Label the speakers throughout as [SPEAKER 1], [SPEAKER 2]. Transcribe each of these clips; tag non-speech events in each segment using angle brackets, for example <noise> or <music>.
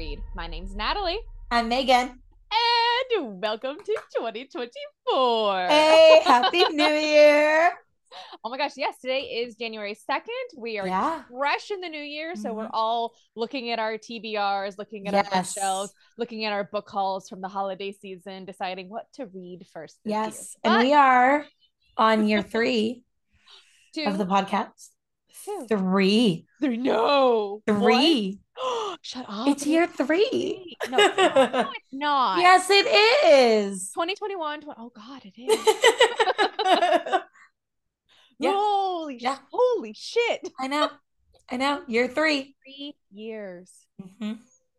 [SPEAKER 1] Read. My name's Natalie.
[SPEAKER 2] I'm Megan.
[SPEAKER 1] And welcome to 2024.
[SPEAKER 2] Hey, <laughs> Happy New Year.
[SPEAKER 1] Oh my gosh, yes, today is January 2nd. We are
[SPEAKER 2] Yeah.
[SPEAKER 1] fresh in the new year. So we're
[SPEAKER 2] Mhm.
[SPEAKER 1] all looking at our TBRs, looking at our
[SPEAKER 2] Yes.
[SPEAKER 1] bookshelves, looking at our book hauls from the holiday season, deciding what to read first.
[SPEAKER 2] Yes.
[SPEAKER 1] Year.
[SPEAKER 2] And we are on year <laughs> three
[SPEAKER 1] Two,
[SPEAKER 2] of the podcast.
[SPEAKER 1] Two.
[SPEAKER 2] Three.
[SPEAKER 1] three, no.
[SPEAKER 2] Three.
[SPEAKER 1] What? <gasps> Shut up.
[SPEAKER 2] It's year three.
[SPEAKER 1] No, it's not. <laughs> No, it's not.
[SPEAKER 2] Yes, it is.
[SPEAKER 1] 2021. Oh God, it is. <laughs>
[SPEAKER 2] Yeah.
[SPEAKER 1] Holy, sh-
[SPEAKER 2] Yeah.
[SPEAKER 1] holy shit.
[SPEAKER 2] I know. I know. Year three.
[SPEAKER 1] Three years.
[SPEAKER 2] Mhm.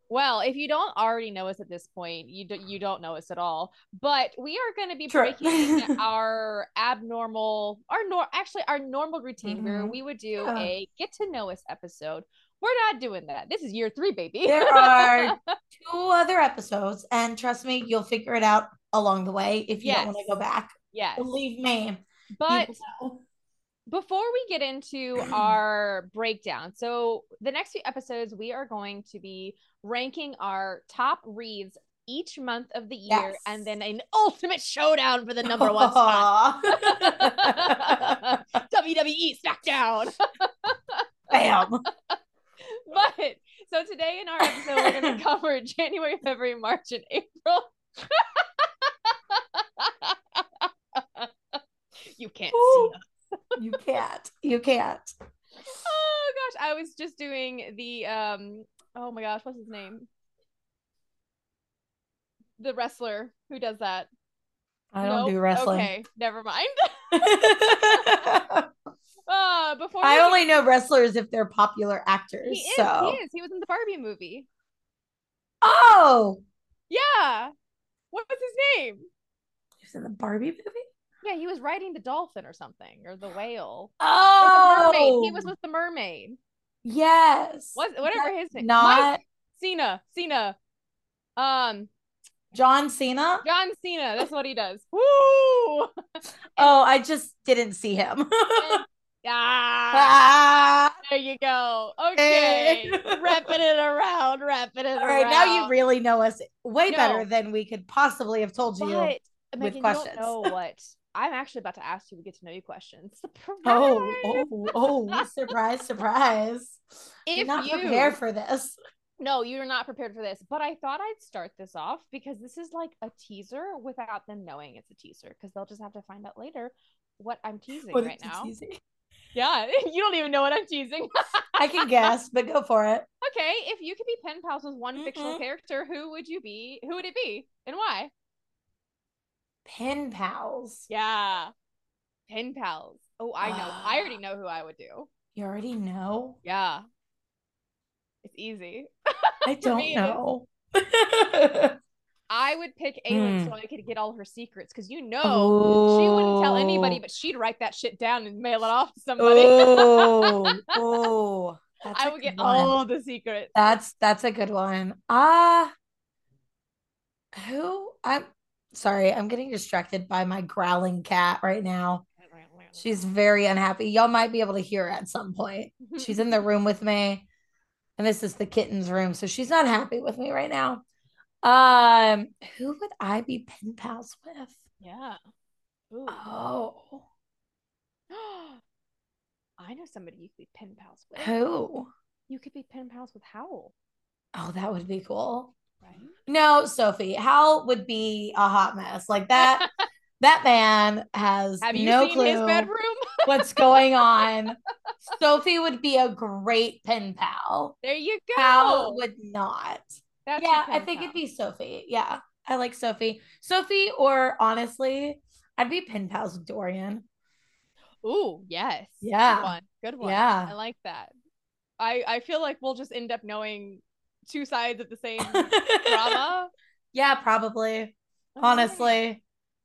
[SPEAKER 1] Well, if you don't already know us at this point, you do, you don't know us at all. But we are going to be
[SPEAKER 2] True.
[SPEAKER 1] breaking <laughs> our abnormal, our nor actually our normal routine where
[SPEAKER 2] Mhm.
[SPEAKER 1] we would do
[SPEAKER 2] Yeah.
[SPEAKER 1] a get to know us episode. We're not doing that. This is year three, baby.
[SPEAKER 2] There are <laughs> two other episodes, and trust me, you'll figure it out along the way if you don't want to go back.
[SPEAKER 1] yes,
[SPEAKER 2] Believe me.
[SPEAKER 1] but before we get into <clears throat> our breakdown, so the next few episodes, we are going to be ranking our top reads each month of the year,
[SPEAKER 2] Yes.
[SPEAKER 1] and then an ultimate showdown for the number one <laughs> spot. <laughs> WWE SmackDown.
[SPEAKER 2] Bam. <laughs>
[SPEAKER 1] But so today in our episode, we're going <laughs> to cover January, February, March, and April. <laughs> you can't see us.
[SPEAKER 2] You can't. You can't.
[SPEAKER 1] Oh gosh, I was just doing the um. Oh my gosh, what's his name? The wrestler who does that.
[SPEAKER 2] I don't
[SPEAKER 1] Nope.
[SPEAKER 2] do wrestling.
[SPEAKER 1] Okay, never mind.
[SPEAKER 2] I
[SPEAKER 1] Uh, before we-
[SPEAKER 2] only know wrestlers if they're popular actors.
[SPEAKER 1] he is,
[SPEAKER 2] so.
[SPEAKER 1] he is. He was in the Barbie movie.
[SPEAKER 2] Oh,
[SPEAKER 1] Yeah. What was his name?
[SPEAKER 2] he was in the Barbie movie.
[SPEAKER 1] Yeah, he was riding the dolphin or something, or the whale. Or
[SPEAKER 2] Oh,
[SPEAKER 1] the mermaid. He was with the mermaid.
[SPEAKER 2] yes.
[SPEAKER 1] What whatever his name.
[SPEAKER 2] Not
[SPEAKER 1] Mike Cena. Cena. Um,
[SPEAKER 2] John Cena.
[SPEAKER 1] John Cena. That's what he does. <laughs> Woo!
[SPEAKER 2] Oh, I just didn't see him.
[SPEAKER 1] Ah,
[SPEAKER 2] ah. <laughs>
[SPEAKER 1] there you go. Okay. wrapping it around, wrapping it
[SPEAKER 2] All
[SPEAKER 1] around.
[SPEAKER 2] right, now you really know us way
[SPEAKER 1] No.
[SPEAKER 2] better than we could possibly have told you.
[SPEAKER 1] But
[SPEAKER 2] with
[SPEAKER 1] Megan, you
[SPEAKER 2] questions.
[SPEAKER 1] don't know what <laughs> I'm actually about to ask you. We get to know you questions. Surprise!
[SPEAKER 2] Oh, oh, oh, <laughs> surprise, surprise.
[SPEAKER 1] If
[SPEAKER 2] You're not
[SPEAKER 1] you
[SPEAKER 2] prepared for this.
[SPEAKER 1] no, you're not prepared for this. But I thought I'd start this off because this is like a teaser without them knowing it's a teaser because they'll just have to find out later what I'm teasing
[SPEAKER 2] What
[SPEAKER 1] right now.
[SPEAKER 2] teasing?
[SPEAKER 1] Yeah, <laughs> you don't even know what I'm teasing. <laughs>
[SPEAKER 2] I can guess, but go for it.
[SPEAKER 1] okay, if you could be pen pals with one fictional
[SPEAKER 2] Mhm.
[SPEAKER 1] character, who would you be? Who would it be, and why?
[SPEAKER 2] Pen pals.
[SPEAKER 1] Yeah, pen pals. Oh, I know. I already
[SPEAKER 2] Ah.
[SPEAKER 1] know who I would do.
[SPEAKER 2] You already know?
[SPEAKER 1] Yeah, it's easy. <laughs>
[SPEAKER 2] I don't
[SPEAKER 1] me, it is.
[SPEAKER 2] know.
[SPEAKER 1] I would pick Aelin so
[SPEAKER 2] Hmm.
[SPEAKER 1] I could get all her secrets because you know she wouldn't tell anybody,
[SPEAKER 2] Oh.
[SPEAKER 1] but she'd write that shit down and mail it off to somebody.
[SPEAKER 2] Oh, <laughs> oh.
[SPEAKER 1] I would get
[SPEAKER 2] one.
[SPEAKER 1] all the secrets.
[SPEAKER 2] That's that's a good one. Ah, who? I'm sorry. I'm getting distracted by my growling cat right now. She's very unhappy. Y'all might be able to hear her at some point. She's in the <laughs> room with me, and this is the kitten's room, so she's not happy with me right now. Um, who would I be pen pals with?
[SPEAKER 1] yeah. Ooh.
[SPEAKER 2] Oh, <gasps>
[SPEAKER 1] I know somebody you could be pen pals with.
[SPEAKER 2] who?
[SPEAKER 1] You could be pen pals with Howl,
[SPEAKER 2] Oh, that would be cool.
[SPEAKER 1] right?
[SPEAKER 2] No, Sophie, Howl would be a hot mess. Like that. <laughs> that man has
[SPEAKER 1] Have you
[SPEAKER 2] no
[SPEAKER 1] seen
[SPEAKER 2] clue
[SPEAKER 1] his bedroom? <laughs>
[SPEAKER 2] what's going on. <laughs> Sophie would be a great pen pal.
[SPEAKER 1] there you go.
[SPEAKER 2] Howl would not.
[SPEAKER 1] That's
[SPEAKER 2] yeah, I think it'd be Sophie. Yeah, I like Sophie. Sophie, or honestly, I'd be pen pals with Dorian.
[SPEAKER 1] Ooh, yes.
[SPEAKER 2] Yeah.
[SPEAKER 1] Good one. Good one.
[SPEAKER 2] Yeah.
[SPEAKER 1] I like that. I I feel like we'll just end up knowing two sides of the same <laughs> drama.
[SPEAKER 2] yeah, probably.
[SPEAKER 1] Alright.
[SPEAKER 2] Honestly,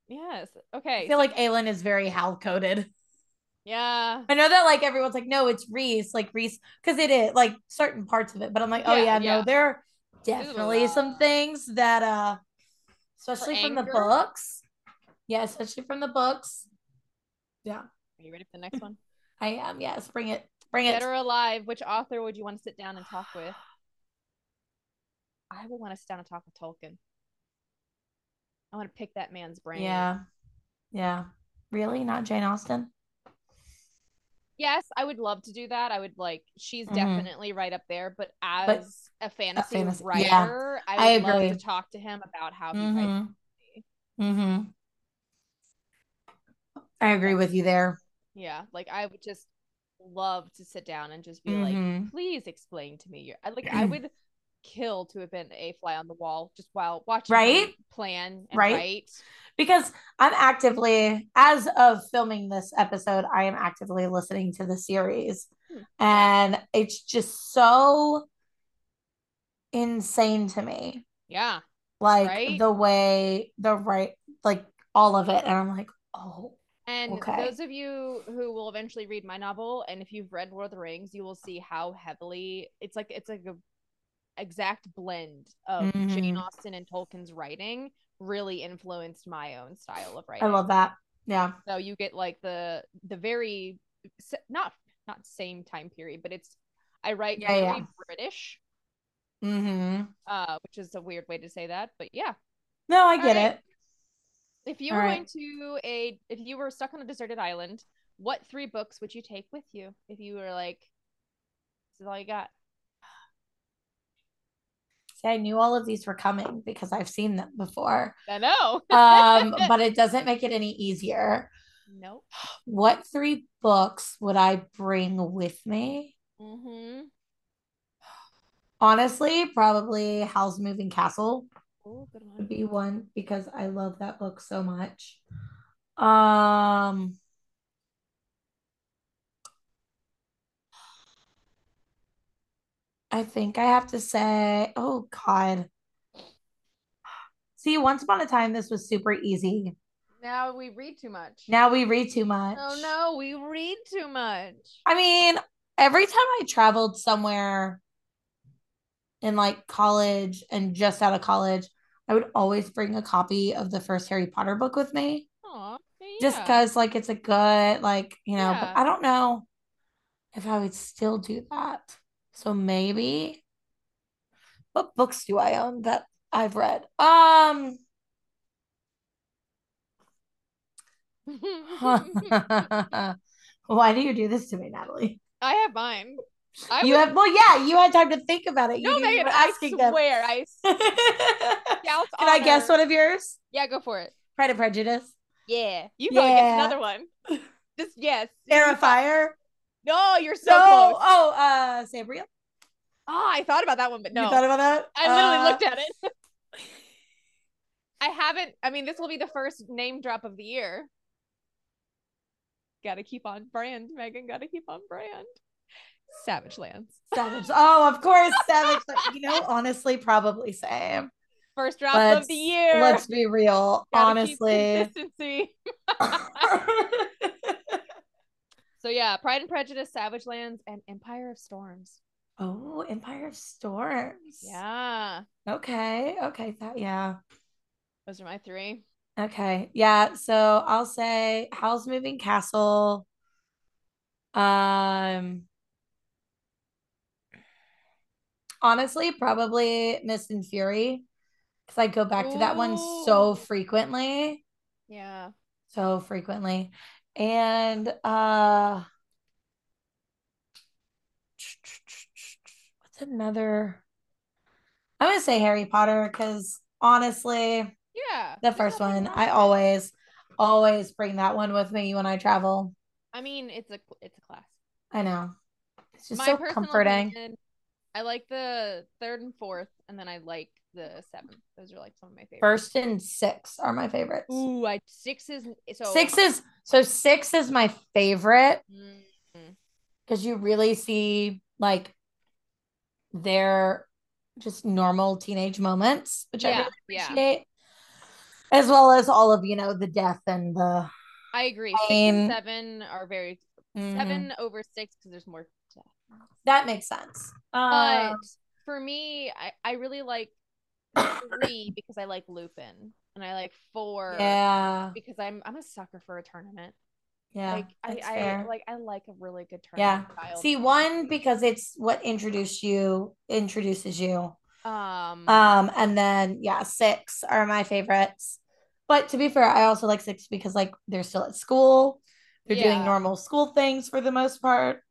[SPEAKER 1] Yes. Okay.
[SPEAKER 2] I
[SPEAKER 1] Okay.
[SPEAKER 2] feel like Aelin is very Howl coded.
[SPEAKER 1] Yeah.
[SPEAKER 2] I know that like everyone's like, no, it's Rhys, like Rhys, because it is like certain parts of it. But I'm like, oh
[SPEAKER 1] Yeah,
[SPEAKER 2] yeah, no, there are definitely some things that uh especially from the books. Yeah, especially from the books. Yeah,
[SPEAKER 1] Are you ready for the next one? <laughs>
[SPEAKER 2] I am. Yes, bring it. Bring it.
[SPEAKER 1] Dead or alive, which author would you want to sit down and talk with? I would want to sit down and talk with Tolkien. I want to pick that man's brain.
[SPEAKER 2] Yeah. Yeah. Really? Not Jane Austen?
[SPEAKER 1] Yes, I would love to do that. I would like she's
[SPEAKER 2] Mhm.
[SPEAKER 1] definitely right up there, but as a fantasy,
[SPEAKER 2] fantasy-
[SPEAKER 1] writer,
[SPEAKER 2] yeah,
[SPEAKER 1] I
[SPEAKER 2] I
[SPEAKER 1] would love
[SPEAKER 2] agree.
[SPEAKER 1] to talk to him about how he.
[SPEAKER 2] Mm-hmm. Mm-hmm. I agree with you there.
[SPEAKER 1] Yeah, like I would just love to sit down and just be
[SPEAKER 2] Mhm.
[SPEAKER 1] like, please explain to me your I like I <clears throat> would kill to have been a fly on the wall just while watching
[SPEAKER 2] Right?
[SPEAKER 1] plan and
[SPEAKER 2] Right?
[SPEAKER 1] write.
[SPEAKER 2] Because I'm actively, as of filming this episode, I am actively listening to the series.
[SPEAKER 1] Hmm.
[SPEAKER 2] And it's just so insane to me.
[SPEAKER 1] Yeah.
[SPEAKER 2] Like
[SPEAKER 1] Right?
[SPEAKER 2] the way, the right, like all of it. And I'm like, oh,
[SPEAKER 1] And
[SPEAKER 2] Okay.
[SPEAKER 1] those of you who will eventually read my novel, and if you've read Lord of the Rings, you will see how heavily it's like it's like a exact blend of Jane
[SPEAKER 2] Mhm.
[SPEAKER 1] Austen and Tolkien's writing really influenced my own style of writing.
[SPEAKER 2] I love that. Yeah.
[SPEAKER 1] So you get like the the very not not same time period, but it's I write
[SPEAKER 2] Yeah,
[SPEAKER 1] very
[SPEAKER 2] yeah.
[SPEAKER 1] British,
[SPEAKER 2] Mm-hmm.
[SPEAKER 1] uh, which is a weird way to say that, but yeah.
[SPEAKER 2] No, I get
[SPEAKER 1] right.
[SPEAKER 2] it.
[SPEAKER 1] If you
[SPEAKER 2] All
[SPEAKER 1] were
[SPEAKER 2] right.
[SPEAKER 1] going to a if you were stuck on a deserted island, what three books would you take with you if you were like this is all you got?
[SPEAKER 2] See, I knew all of these were coming because I've seen them before.
[SPEAKER 1] I know.
[SPEAKER 2] Um, <laughs> but it doesn't make it any easier.
[SPEAKER 1] nope.
[SPEAKER 2] What three books would I bring with me?
[SPEAKER 1] Mm-hmm.
[SPEAKER 2] Honestly, probably Howl's Moving Castle
[SPEAKER 1] Oh, good
[SPEAKER 2] would be one because I love that book so much. Um, I think I have to say, oh God. See, once upon a time, this was super easy.
[SPEAKER 1] Now we read too much.
[SPEAKER 2] Now we read too much.
[SPEAKER 1] Oh no, we read too much.
[SPEAKER 2] I mean, every time I traveled somewhere in like college and just out of college, I would always bring a copy of the first Harry Potter book with me.
[SPEAKER 1] Aw,
[SPEAKER 2] Just because like it's a good, like, you know,
[SPEAKER 1] Yeah.
[SPEAKER 2] but I don't know if I would still do that. So maybe what books do I own that I've read? Um <laughs> <laughs> why do you do this to me, Natalie?
[SPEAKER 1] I have mine. I
[SPEAKER 2] you
[SPEAKER 1] would-
[SPEAKER 2] have well, yeah, you had time to think about it. You
[SPEAKER 1] no, Megan,
[SPEAKER 2] were
[SPEAKER 1] I
[SPEAKER 2] asking them.
[SPEAKER 1] swear. I <laughs>
[SPEAKER 2] Can
[SPEAKER 1] scout
[SPEAKER 2] I guess one of yours?
[SPEAKER 1] Yeah, go for it.
[SPEAKER 2] Pride and Prejudice.
[SPEAKER 1] Yeah, you probably get another one. Just yes.
[SPEAKER 2] Terrifier.
[SPEAKER 1] No, you're so
[SPEAKER 2] No.
[SPEAKER 1] close.
[SPEAKER 2] Oh, uh, Sabriel.
[SPEAKER 1] Oh, I thought about that one, but no.
[SPEAKER 2] You thought about that?
[SPEAKER 1] I literally
[SPEAKER 2] Uh,
[SPEAKER 1] looked at it. I haven't. I mean, this will be the first name drop of the year. Got to keep on brand, Megan. Got to keep on brand. Savage Lands.
[SPEAKER 2] Savage. Oh, of course, Savage. you know, <laughs> honestly, probably same.
[SPEAKER 1] First drop
[SPEAKER 2] Let's,
[SPEAKER 1] of the year.
[SPEAKER 2] let's be real. <laughs>
[SPEAKER 1] Gotta
[SPEAKER 2] honestly.
[SPEAKER 1] consistency. <laughs> So yeah, Pride and Prejudice, Savage Lands, and Empire of Storms.
[SPEAKER 2] oh, Empire of Storms.
[SPEAKER 1] Yeah,
[SPEAKER 2] Okay. Okay. That yeah.
[SPEAKER 1] those are my three.
[SPEAKER 2] Okay. Yeah. So I'll say Howl's Moving Castle. Um honestly, probably Mist and Fury. Because I go back to that one so frequently.
[SPEAKER 1] Yeah.
[SPEAKER 2] So frequently. And uh <tsk> what's another? I'm gonna say Harry Potter because honestly,
[SPEAKER 1] Yeah.
[SPEAKER 2] the first one, I always, always bring that one with me when I travel.
[SPEAKER 1] I mean, it's a it's a class.
[SPEAKER 2] I know. It's just
[SPEAKER 1] my
[SPEAKER 2] so comforting.
[SPEAKER 1] opinion, I like the third and fourth, and then I like the seventh. Those are like some of my favorites.
[SPEAKER 2] First and six are my favorites.
[SPEAKER 1] Ooh, I six is so
[SPEAKER 2] Six is so six is my favorite
[SPEAKER 1] Mm,
[SPEAKER 2] because you really see like their just normal teenage moments, which I
[SPEAKER 1] Yeah,
[SPEAKER 2] really
[SPEAKER 1] yeah.
[SPEAKER 2] appreciate. As well as all of, you know, the death and the
[SPEAKER 1] I agree. Six and seven are very
[SPEAKER 2] Mhm.
[SPEAKER 1] seven over six because there's more.
[SPEAKER 2] That makes sense.
[SPEAKER 1] But
[SPEAKER 2] Um,
[SPEAKER 1] for me, I I really like <coughs> three because I like Lupin, and I like four
[SPEAKER 2] yeah,
[SPEAKER 1] because I'm I'm a sucker for a tournament.
[SPEAKER 2] yeah,
[SPEAKER 1] like I, I like I like a really good
[SPEAKER 2] Yeah.
[SPEAKER 1] tournament style.
[SPEAKER 2] See, one because it's what introduced you, introduces you.
[SPEAKER 1] Um,
[SPEAKER 2] Um, and then yeah, six are my favorites. But to be fair, I also like six because like they're still at school. They're doing normal school things for the most part.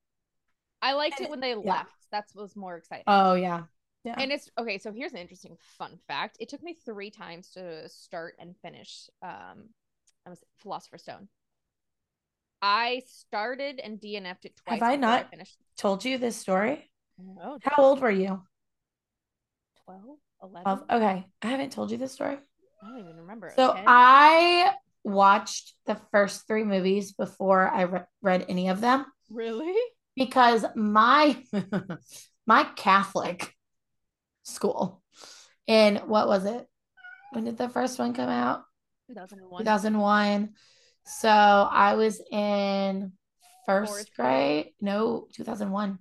[SPEAKER 1] I liked
[SPEAKER 2] and
[SPEAKER 1] it when they
[SPEAKER 2] yeah.
[SPEAKER 1] left. That was more exciting.
[SPEAKER 2] Oh yeah. Yeah.
[SPEAKER 1] and it's okay. So here's an interesting fun fact. It took me three times to start and finish. Um, I was Philosopher's Stone. I started and DNF'd it twice.
[SPEAKER 2] Have I not-
[SPEAKER 1] finished?
[SPEAKER 2] Told you this story?
[SPEAKER 1] No,
[SPEAKER 2] How old were you?
[SPEAKER 1] 12, 11?
[SPEAKER 2] Of okay. I haven't told you this story.
[SPEAKER 1] I don't even remember.
[SPEAKER 2] So
[SPEAKER 1] 10?
[SPEAKER 2] I watched the first three movies before I re- read any of them
[SPEAKER 1] really?
[SPEAKER 2] Because my <laughs> my Catholic school in what was it? When did the first one come out?
[SPEAKER 1] 2001.
[SPEAKER 2] 2001. So I was in first
[SPEAKER 1] Fourth
[SPEAKER 2] grade. No, 2001.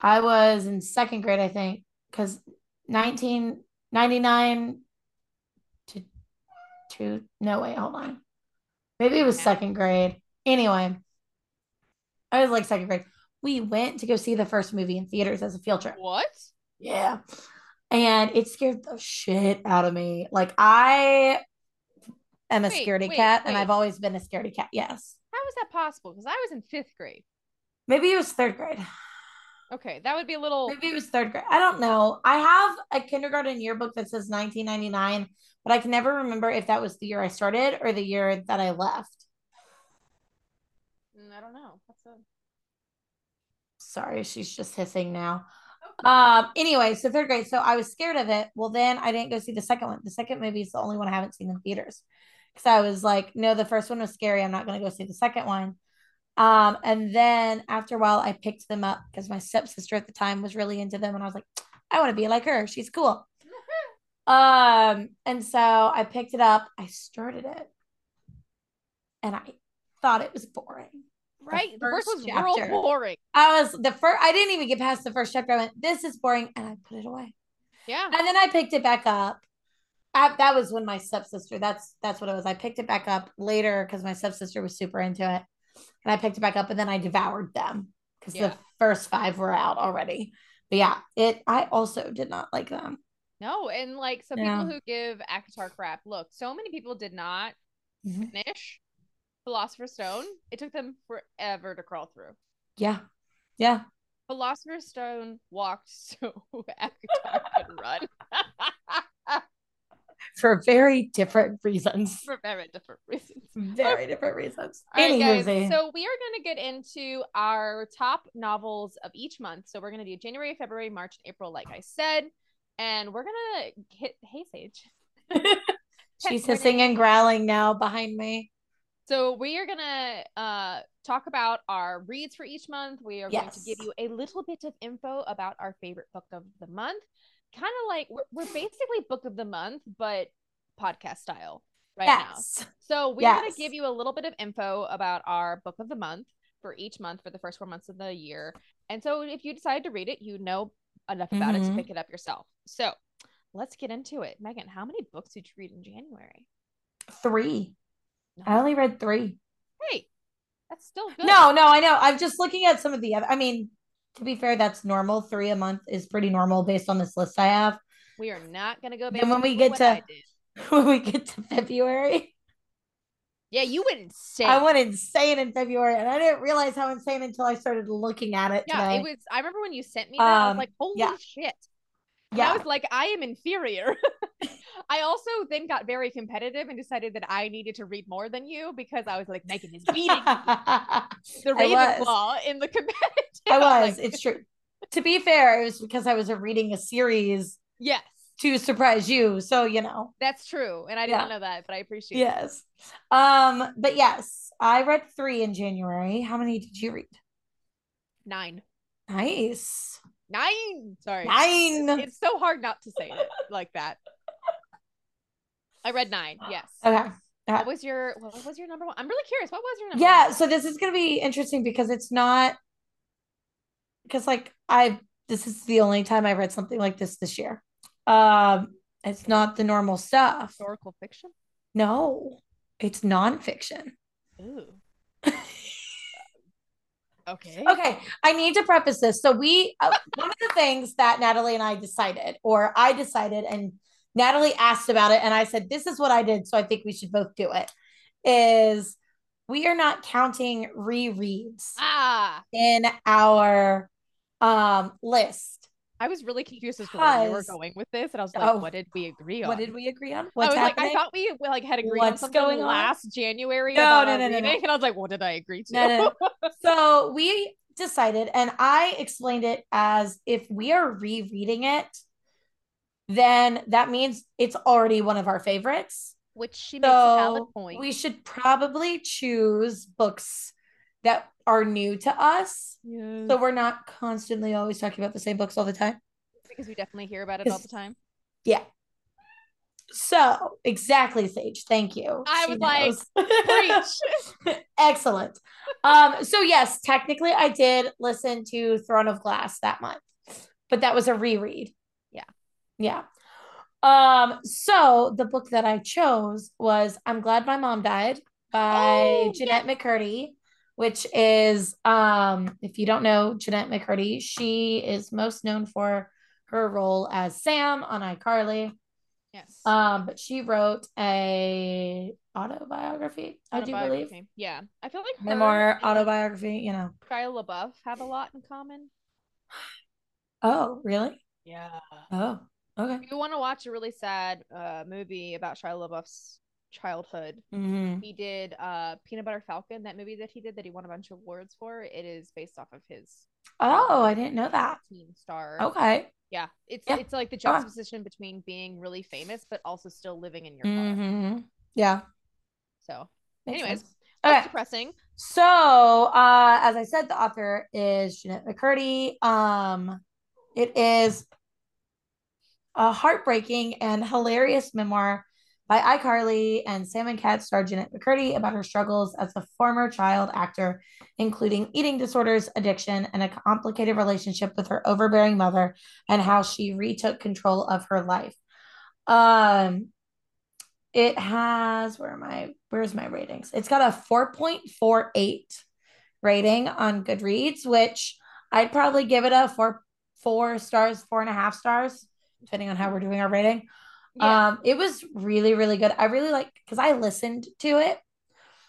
[SPEAKER 2] I was in second grade, I think, because 1999 to two. no wait, hold on. Maybe it was
[SPEAKER 1] Yeah.
[SPEAKER 2] second grade. Anyway, I was like second grade. We went to go see the first movie in theaters as a field trip.
[SPEAKER 1] What?
[SPEAKER 2] Yeah. And it scared the shit out of me. Like I am a
[SPEAKER 1] Wait,
[SPEAKER 2] scaredy
[SPEAKER 1] wait,
[SPEAKER 2] cat and. I've always been a scaredy cat. Yes.
[SPEAKER 1] How is that possible? Because I was in fifth grade.
[SPEAKER 2] Maybe it was third grade.
[SPEAKER 1] Okay, that would be a little.
[SPEAKER 2] Maybe it was third grade. I don't know. I have a kindergarten yearbook that says 1999, but I can never remember if that was the year I started or the year that I left.
[SPEAKER 1] Mm, I don't know.
[SPEAKER 2] Sorry, she's just hissing now. Um, anyway, so third grade. So I was scared of it. Well, then I didn't go see the second one. The second movie is the only one I haven't seen in theaters. Because I was like, no, the first one was scary. I'm not gonna go see the second one. Um, and then after a while, I picked them up because my stepsister at the time was really into them, and I was like, I want to be like her. She's cool. <laughs> Um, and so I picked it up, I started it, and I thought it was boring.
[SPEAKER 1] Right? The first
[SPEAKER 2] first
[SPEAKER 1] one's real boring.
[SPEAKER 2] I was the first, I didn't even get past the first chapter. I went, this is boring, and I put it away.
[SPEAKER 1] Yeah.
[SPEAKER 2] And then I picked it back up. I, that was when my stepsister, that's that's what it was. I picked it back up later because my stepsister was super into it. And I picked it back up and then I devoured them because
[SPEAKER 1] Yeah.
[SPEAKER 2] the first five were out already. But yeah, it I also did not like them.
[SPEAKER 1] No, and like so
[SPEAKER 2] Yeah.
[SPEAKER 1] people who give ACOTAR crap, look, so many people did not
[SPEAKER 2] Mhm.
[SPEAKER 1] finish Philosopher's Stone. It took them forever to crawl through.
[SPEAKER 2] Yeah. Yeah.
[SPEAKER 1] Philosopher's Stone walked <laughs> so ACOTAR could run <laughs>
[SPEAKER 2] For very different reasons.
[SPEAKER 1] for very different reasons.
[SPEAKER 2] Very different reasons.
[SPEAKER 1] All right, guys. So we are going to get into our top novels of each month. So we're going to do January, February, March, and April, like I said, and we're going to hit. Hey, Sage. <laughs>
[SPEAKER 2] she's hissing and growling now behind me.
[SPEAKER 1] So we are gonna uh talk about our reads for each month. We are going to give you a little bit of info about our favorite book of the month. Kind of like we're, we're basically book of the month, but podcast style right now. So we're gonna give you a little bit of info about our book of the month for each month for the first four months of the year. And so if you decide to read it, you know enough about it to
[SPEAKER 2] Mhm.
[SPEAKER 1] pick it up yourself. So let's get into it. Megan, how many books did you read in January?
[SPEAKER 2] Three. I only read three.
[SPEAKER 1] Hey, that's still good.
[SPEAKER 2] No, no, I know. I'm just looking at some of the other. I mean, to be fair, that's normal. Three a month is pretty normal based on this list I have.
[SPEAKER 1] We are not gonna go.
[SPEAKER 2] Then
[SPEAKER 1] based
[SPEAKER 2] when we get to- <laughs> when we get to February,
[SPEAKER 1] yeah, you went insane.
[SPEAKER 2] I went insane in February, and I didn't realize how insane until I started looking at it
[SPEAKER 1] yeah,
[SPEAKER 2] today.
[SPEAKER 1] it was. I remember when you sent me that. I was
[SPEAKER 2] Um,
[SPEAKER 1] like, "Holy
[SPEAKER 2] yeah.
[SPEAKER 1] shit!" And I was like, "I am inferior." <laughs> I also then got very competitive and decided that I needed to read more than you because I was like, Megan is beating <laughs> the Ravenclaw in the competitive.
[SPEAKER 2] I <laughs>
[SPEAKER 1] was.
[SPEAKER 2] It's true. To be fair, it was because I was reading a series
[SPEAKER 1] yes,
[SPEAKER 2] to surprise you. So you know,
[SPEAKER 1] that's true, and I didn't
[SPEAKER 2] Yeah.
[SPEAKER 1] know that, but I appreciate it.
[SPEAKER 2] yes. Um, but yes, I read three in January. How many did you read?
[SPEAKER 1] Nine,
[SPEAKER 2] Nice.
[SPEAKER 1] nine. Sorry,
[SPEAKER 2] Nine.
[SPEAKER 1] It's so hard not to say it like that. I read nine. Yes.
[SPEAKER 2] Okay.
[SPEAKER 1] What was your what was your number one? I'm really curious. What was your number
[SPEAKER 2] Yeah,
[SPEAKER 1] one?
[SPEAKER 2] so this is gonna be interesting because it's not because like I this is the only time I read something like this this year. Um, it's not the normal stuff.
[SPEAKER 1] Historical fiction.
[SPEAKER 2] No, it's nonfiction.
[SPEAKER 1] Ooh. <laughs> Okay.
[SPEAKER 2] Okay, I need to preface this. So we uh, one of the things that Natalie and I decided, or I decided, and Natalie asked about it, and I said, "This is what I did." So I think we should both do it. Is we are not counting rereads
[SPEAKER 1] Ah,
[SPEAKER 2] in our um list.
[SPEAKER 1] I was really confused as to where we were going with this, and I was like,
[SPEAKER 2] Oh.
[SPEAKER 1] "What did we agree on?"
[SPEAKER 2] What did we agree on?
[SPEAKER 1] I was
[SPEAKER 2] happening?
[SPEAKER 1] like, I thought we like had agreed on
[SPEAKER 2] What's
[SPEAKER 1] something
[SPEAKER 2] going on?
[SPEAKER 1] last January.
[SPEAKER 2] No, no, no, no, no.
[SPEAKER 1] And I was like, "What did I agree to?"
[SPEAKER 2] No, no, <laughs> so we decided, and I explained it as if we are rereading it, then that means it's already one of our favorites.
[SPEAKER 1] Which she makes a valid point.
[SPEAKER 2] we should probably choose books that are new to us.
[SPEAKER 1] Yes.
[SPEAKER 2] So we're not constantly always talking about the same books all the time.
[SPEAKER 1] because we definitely hear about it all the time.
[SPEAKER 2] Yeah. So exactly, Sage. Thank you.
[SPEAKER 1] I
[SPEAKER 2] She
[SPEAKER 1] was like. Preach. <laughs>
[SPEAKER 2] Excellent. Um, so yes, technically I did listen to Throne of Glass that month, but that was a reread.
[SPEAKER 1] Yeah.
[SPEAKER 2] Yeah. Um, so the book that I chose was I'm Glad My Mom Died by
[SPEAKER 1] Oh,
[SPEAKER 2] Jennette McCurdy, which is um, if you don't know Jennette McCurdy, she is most known for her role as Sam on iCarly.
[SPEAKER 1] Yes.
[SPEAKER 2] Um, but she wrote a autobiography, I do believe.
[SPEAKER 1] Yeah. I feel like
[SPEAKER 2] Memoir, autobiography, you know.
[SPEAKER 1] Shia LaBeouf have a lot in common.
[SPEAKER 2] Oh, really?
[SPEAKER 1] Yeah.
[SPEAKER 2] Oh, okay.
[SPEAKER 1] If you want to watch a really sad uh movie about Shia LaBeouf's childhood,
[SPEAKER 2] hmm
[SPEAKER 1] he did uh Peanut Butter Falcon, that movie that he did that he won a bunch of awards for. It is based off of his
[SPEAKER 2] Oh, I didn't know that.
[SPEAKER 1] teen star.
[SPEAKER 2] Okay.
[SPEAKER 1] Yeah. It's
[SPEAKER 2] Yeah.
[SPEAKER 1] it's like the juxtaposition between being really famous but also still living in your car.
[SPEAKER 2] hmm Yeah.
[SPEAKER 1] So
[SPEAKER 2] makes
[SPEAKER 1] anyways,
[SPEAKER 2] sense.
[SPEAKER 1] that's
[SPEAKER 2] Okay.
[SPEAKER 1] depressing.
[SPEAKER 2] So, uh, as I said, the author is Jennette McCurdy. Um, it is a heartbreaking and hilarious memoir by iCarly and Sam and Cat star Jennette McCurdy about her struggles as a former child actor, including eating disorders, addiction, and a complicated relationship with her overbearing mother, and how she retook control of her life. Um, it has where am I? Where's my ratings? It's got a 4.48 rating on Goodreads, which I'd probably give it a four four stars, four and a half stars, depending on how we're doing our rating.
[SPEAKER 1] Yeah.
[SPEAKER 2] Um, it was really, really good. I really like because I listened to it.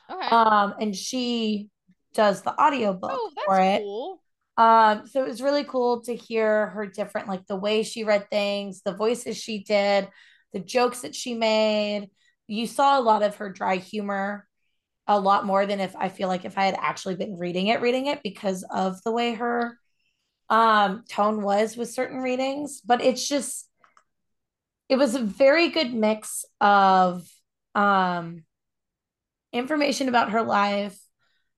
[SPEAKER 1] okay.
[SPEAKER 2] Um, and she does the audiobook
[SPEAKER 1] oh,
[SPEAKER 2] for it.
[SPEAKER 1] cool.
[SPEAKER 2] Um, so it was really cool to hear her different, like the way she read things, the voices she did, the jokes that she made. You saw a lot of her dry humor, a lot more than if I feel like if I had actually been reading it, reading it because of the way her um tone was with certain readings. But it's just it was a very good mix of um information about her life,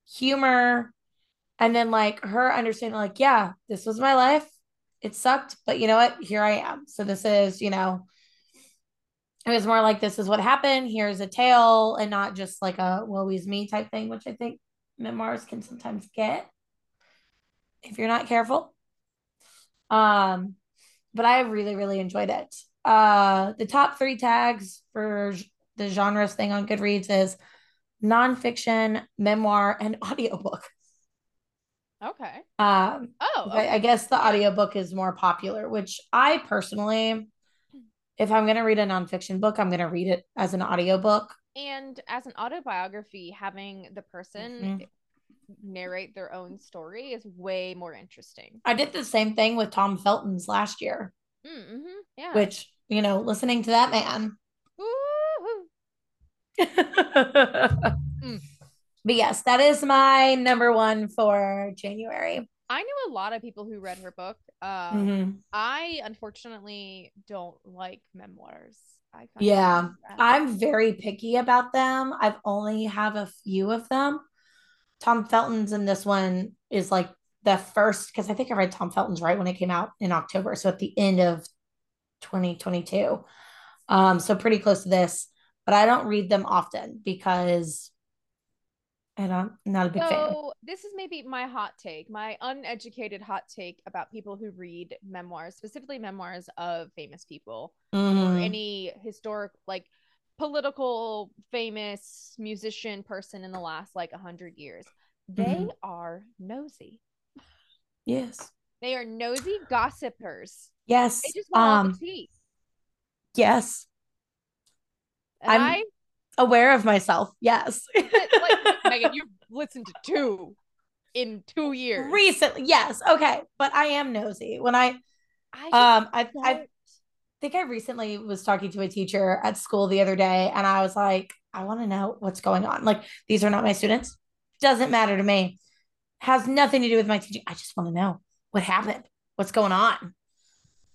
[SPEAKER 2] humor, and then like her understanding, like, yeah, this was my life. It sucked, but you know what? Here I am. So this is, you know, it was more like this is what happened. Here's a tale, and not just like a woe is me type thing, which I think memoirs can sometimes get if you're not careful. Um, but I really, really enjoyed it. Uh, the top three tags for the genres thing on Goodreads is nonfiction, memoir, and <laughs> audiobook.
[SPEAKER 1] Okay.
[SPEAKER 2] Um,
[SPEAKER 1] Oh,
[SPEAKER 2] but I
[SPEAKER 1] okay.
[SPEAKER 2] guess the audiobook is more popular, which I personally, if I'm going to read a nonfiction book, I'm going to read it as an audiobook.
[SPEAKER 1] And as an autobiography, having the person
[SPEAKER 2] Mhm.
[SPEAKER 1] narrate their own story is way more interesting.
[SPEAKER 2] I did the same thing with Tom Felton's last year,
[SPEAKER 1] Mm-hmm. Yeah.
[SPEAKER 2] which, you know, listening to that man.
[SPEAKER 1] Woo-hoo. <laughs>
[SPEAKER 2] But yes, that is my number one for January.
[SPEAKER 1] I knew a lot of people who read her book. Um,
[SPEAKER 2] Mhm.
[SPEAKER 1] I unfortunately don't like memoirs. I
[SPEAKER 2] Yeah. I'm very picky about them. I've only have a few of them. Tom Felton's in this one is like the first because I think I read Tom Felton's right when it came out in October, so at the end of 2022. Um, so pretty close to this, but I don't read them often because I don't, I'm not a big fan.
[SPEAKER 1] So this is maybe my hot take, my uneducated hot take about people who read memoirs, specifically memoirs of famous people or
[SPEAKER 2] Mhm.
[SPEAKER 1] any historic, like political, famous musician person in the last like a hundred years. they mm-hmm. are nosy.
[SPEAKER 2] Yes.
[SPEAKER 1] They are nosy gossipers.
[SPEAKER 2] Yes.
[SPEAKER 1] They just want um, the tea.
[SPEAKER 2] Yes.
[SPEAKER 1] And I'm I,
[SPEAKER 2] aware of myself. Yes. <laughs>
[SPEAKER 1] like, <laughs> Megan, you've listened to two in two years.
[SPEAKER 2] Recently, yes. Okay. But I am nosy. When I, I um I I think I recently was talking to a teacher at school the other day and I was like, I want to know what's going on. Like, these are not my students. Doesn't matter to me. Has nothing to do with my teaching. I just want to know what happened. What's going on?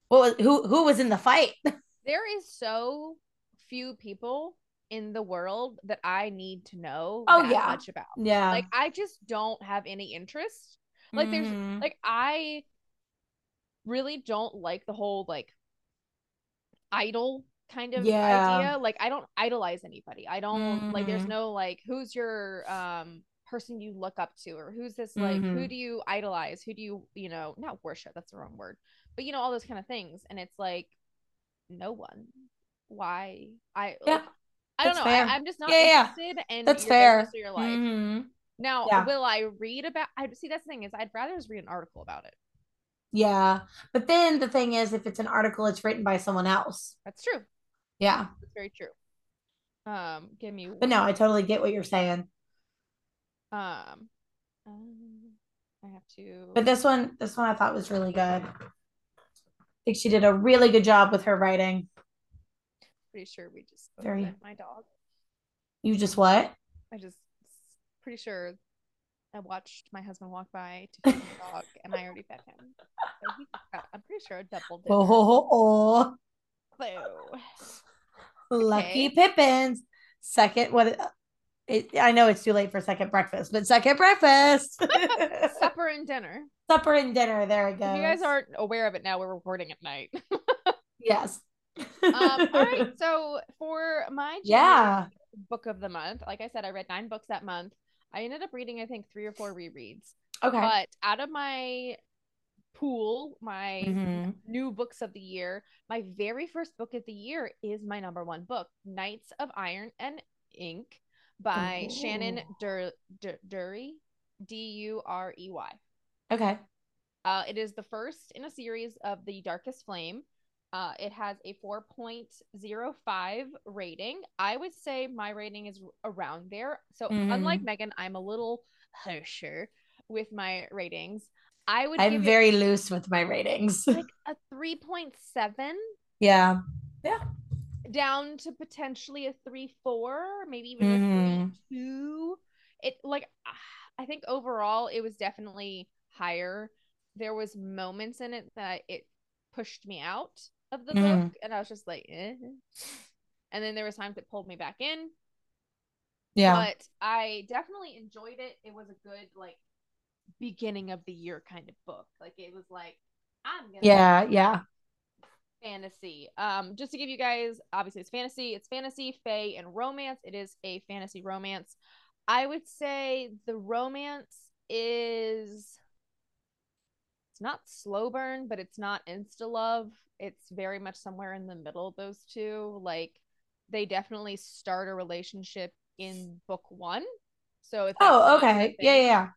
[SPEAKER 2] What was who who was in the fight? <laughs>
[SPEAKER 1] There is so few people in the world that I need to know
[SPEAKER 2] oh, yeah.
[SPEAKER 1] much about.
[SPEAKER 2] Yeah.
[SPEAKER 1] Like I just don't have any interest. Like mm-hmm. there's like I really don't like the whole like idol kind of yeah. idea. Like I don't idolize anybody. I don't mm-hmm. like there's mm-hmm. no like who's your um person you look up to or who's this like mm-hmm. who do you idolize? Who do you, you know, not worship, that's the wrong word. But you know all those kind of things and it's like no one. Why? I
[SPEAKER 2] yeah.
[SPEAKER 1] I don't know. I, am just not
[SPEAKER 2] yeah,
[SPEAKER 1] interested
[SPEAKER 2] yeah.
[SPEAKER 1] in
[SPEAKER 2] that's
[SPEAKER 1] your
[SPEAKER 2] fair.
[SPEAKER 1] your life.
[SPEAKER 2] Mm-hmm.
[SPEAKER 1] Now, yeah. will I read about? I see. That's the thing is, I'd rather just read an article about it.
[SPEAKER 2] Yeah, but then the thing is, if it's an article, it's written by someone else.
[SPEAKER 1] That's true.
[SPEAKER 2] Yeah,
[SPEAKER 1] that's very true. Um, give me.
[SPEAKER 2] But no, I totally get what you're saying.
[SPEAKER 1] Um, um, I have to.
[SPEAKER 2] But this one, this one, I thought was really good. I think she did a really good job with her writing.
[SPEAKER 1] Pretty sure we just
[SPEAKER 2] very
[SPEAKER 1] my dog.
[SPEAKER 2] You just what?
[SPEAKER 1] I just pretty sure I watched my husband walk by to feed the dog, and I already fed him. So he I'm pretty sure a double dip.
[SPEAKER 2] Oh, oh,
[SPEAKER 1] oh.
[SPEAKER 2] So, lucky okay. Pippins. Second, what? It, I know it's too late for second breakfast, but second breakfast, <laughs> <laughs>
[SPEAKER 1] supper and dinner,
[SPEAKER 2] supper and dinner. There we go.
[SPEAKER 1] you guys aren't aware of it now, we're recording at night. <laughs>
[SPEAKER 2] yes.
[SPEAKER 1] um, all right. So for my
[SPEAKER 2] yeah
[SPEAKER 1] book of the month, like I said, I read nine books that month. I ended up reading, I think, three or four rereads.
[SPEAKER 2] Okay.
[SPEAKER 1] But out of my pool, my mm-hmm. new books of the year, my very first book of the year is my number one book, Knights of Iron and Ink by Ooh. Shannon Dur- Dur- Durrey, D U R E Y.
[SPEAKER 2] Okay.
[SPEAKER 1] Uh, it is the first in a series of The Darkest Flame. Uh, it has a 4.05 rating. I would say my rating is around there. So, mm. unlike Megan, I'm a little harsher with my ratings. I would.
[SPEAKER 2] I'm very loose with my ratings.
[SPEAKER 1] Like <laughs> a 3.7.
[SPEAKER 2] Yeah. Yeah.
[SPEAKER 1] Down to potentially a 3 4, maybe even mm. a 3 2. It, like, I think overall it was definitely higher. There was moments in it that it pushed me out of the mm. book, and I was just like, eh. and then there was times it pulled me back in.
[SPEAKER 2] Yeah,
[SPEAKER 1] but I definitely enjoyed it. It was a good like beginning of the year kind of book. Like it was like I'm gonna
[SPEAKER 2] yeah yeah
[SPEAKER 1] fantasy. Um, just to give you guys, obviously it's fantasy. It's fantasy, fae, and romance. It is a fantasy romance. I would say the romance is it's not slow burn, but it's not insta love. It's very much somewhere in the middle of those two. Like they definitely start a relationship in book one. So if
[SPEAKER 2] oh okay, yeah, yeah,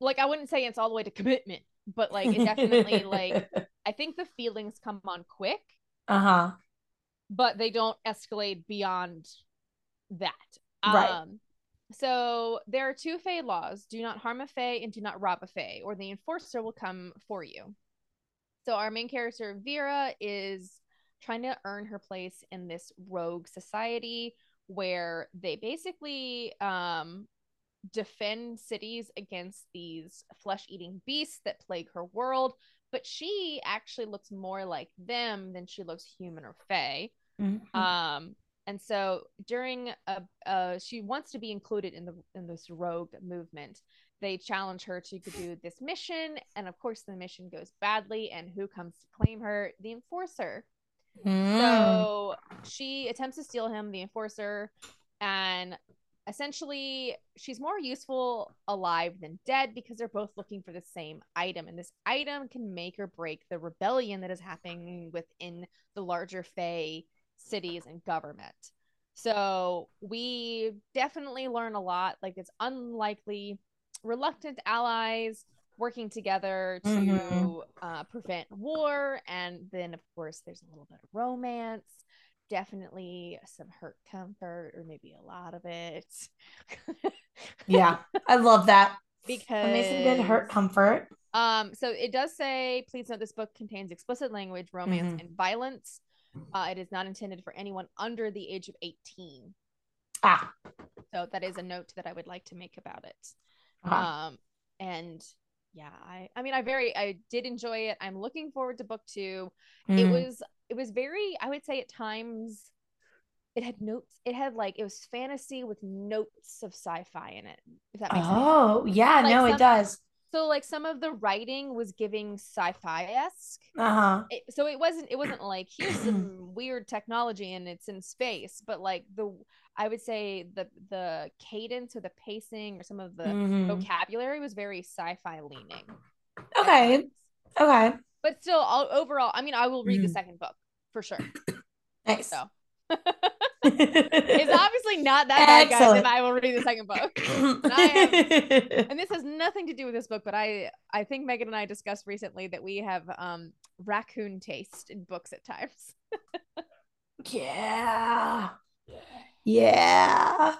[SPEAKER 1] like I wouldn't say it's all the way to commitment, but like it definitely <laughs> like I think the feelings come on quick.
[SPEAKER 2] Uh huh.
[SPEAKER 1] But they don't escalate beyond that.
[SPEAKER 2] Right.
[SPEAKER 1] Um, so there are two Fae laws: do not harm a Fae and do not rob a Fae, or the enforcer will come for you. So our main character Vera is trying to earn her place in this rogue society where they basically um, defend cities against these flesh-eating beasts that plague her world. But she actually looks more like them than she looks human or Fae. Mm-hmm. Um, and so during a, uh, she wants to be included in the in this rogue movement. They challenge her to do this mission, and of course the mission goes badly. And who comes to claim her? The enforcer. Mm. So she attempts to steal him, the enforcer, and essentially she's more useful alive than dead because they're both looking for the same item and this item can make or break the rebellion that is happening within the larger Fae cities and government. So we definitely learn a lot. Like it's unlikely reluctant allies working together to
[SPEAKER 2] Mhm.
[SPEAKER 1] uh, prevent war. And then, of course, there's a little bit of romance. Definitely some hurt comfort, or maybe a lot of it.
[SPEAKER 2] Yeah, I love that. <laughs>
[SPEAKER 1] because
[SPEAKER 2] Amazing good hurt comfort.
[SPEAKER 1] Um, so it does say, please note this book contains explicit language, romance,
[SPEAKER 2] Mhm.
[SPEAKER 1] and violence. Uh, it is not intended for anyone under the age of 18.
[SPEAKER 2] Ah,
[SPEAKER 1] So that is a note that I would like to make about it.
[SPEAKER 2] uh-huh.
[SPEAKER 1] Um, and yeah, I I mean I very I did enjoy it. I'm looking forward to book two. It
[SPEAKER 2] Mm.
[SPEAKER 1] was it was very, I would say at times it had notes, it had like it was fantasy with notes of sci-fi in it, if that makes sense.
[SPEAKER 2] Oh, yeah,
[SPEAKER 1] Like
[SPEAKER 2] no,
[SPEAKER 1] some-
[SPEAKER 2] it does.
[SPEAKER 1] So like some of the writing was giving sci-fi-esque.
[SPEAKER 2] Uh-huh.
[SPEAKER 1] it, so it wasn't it wasn't like here's some weird technology and it's in space but like the i would say the the cadence or the pacing or some of the
[SPEAKER 2] Mhm.
[SPEAKER 1] vocabulary was very sci-fi leaning
[SPEAKER 2] Okay. Okay.
[SPEAKER 1] but still all, overall i mean i will read the
[SPEAKER 2] Mhm.
[SPEAKER 1] second book for sure <coughs>
[SPEAKER 2] Nice.
[SPEAKER 1] So. <laughs> it's obviously not that bad guys
[SPEAKER 2] Excellent.
[SPEAKER 1] and i will read the second book <coughs> I <coughs> and this has nothing to do with this book but i i think megan and i discussed recently that we have um raccoon taste in books at times <laughs>
[SPEAKER 2] yeah. Yeah. Yeah.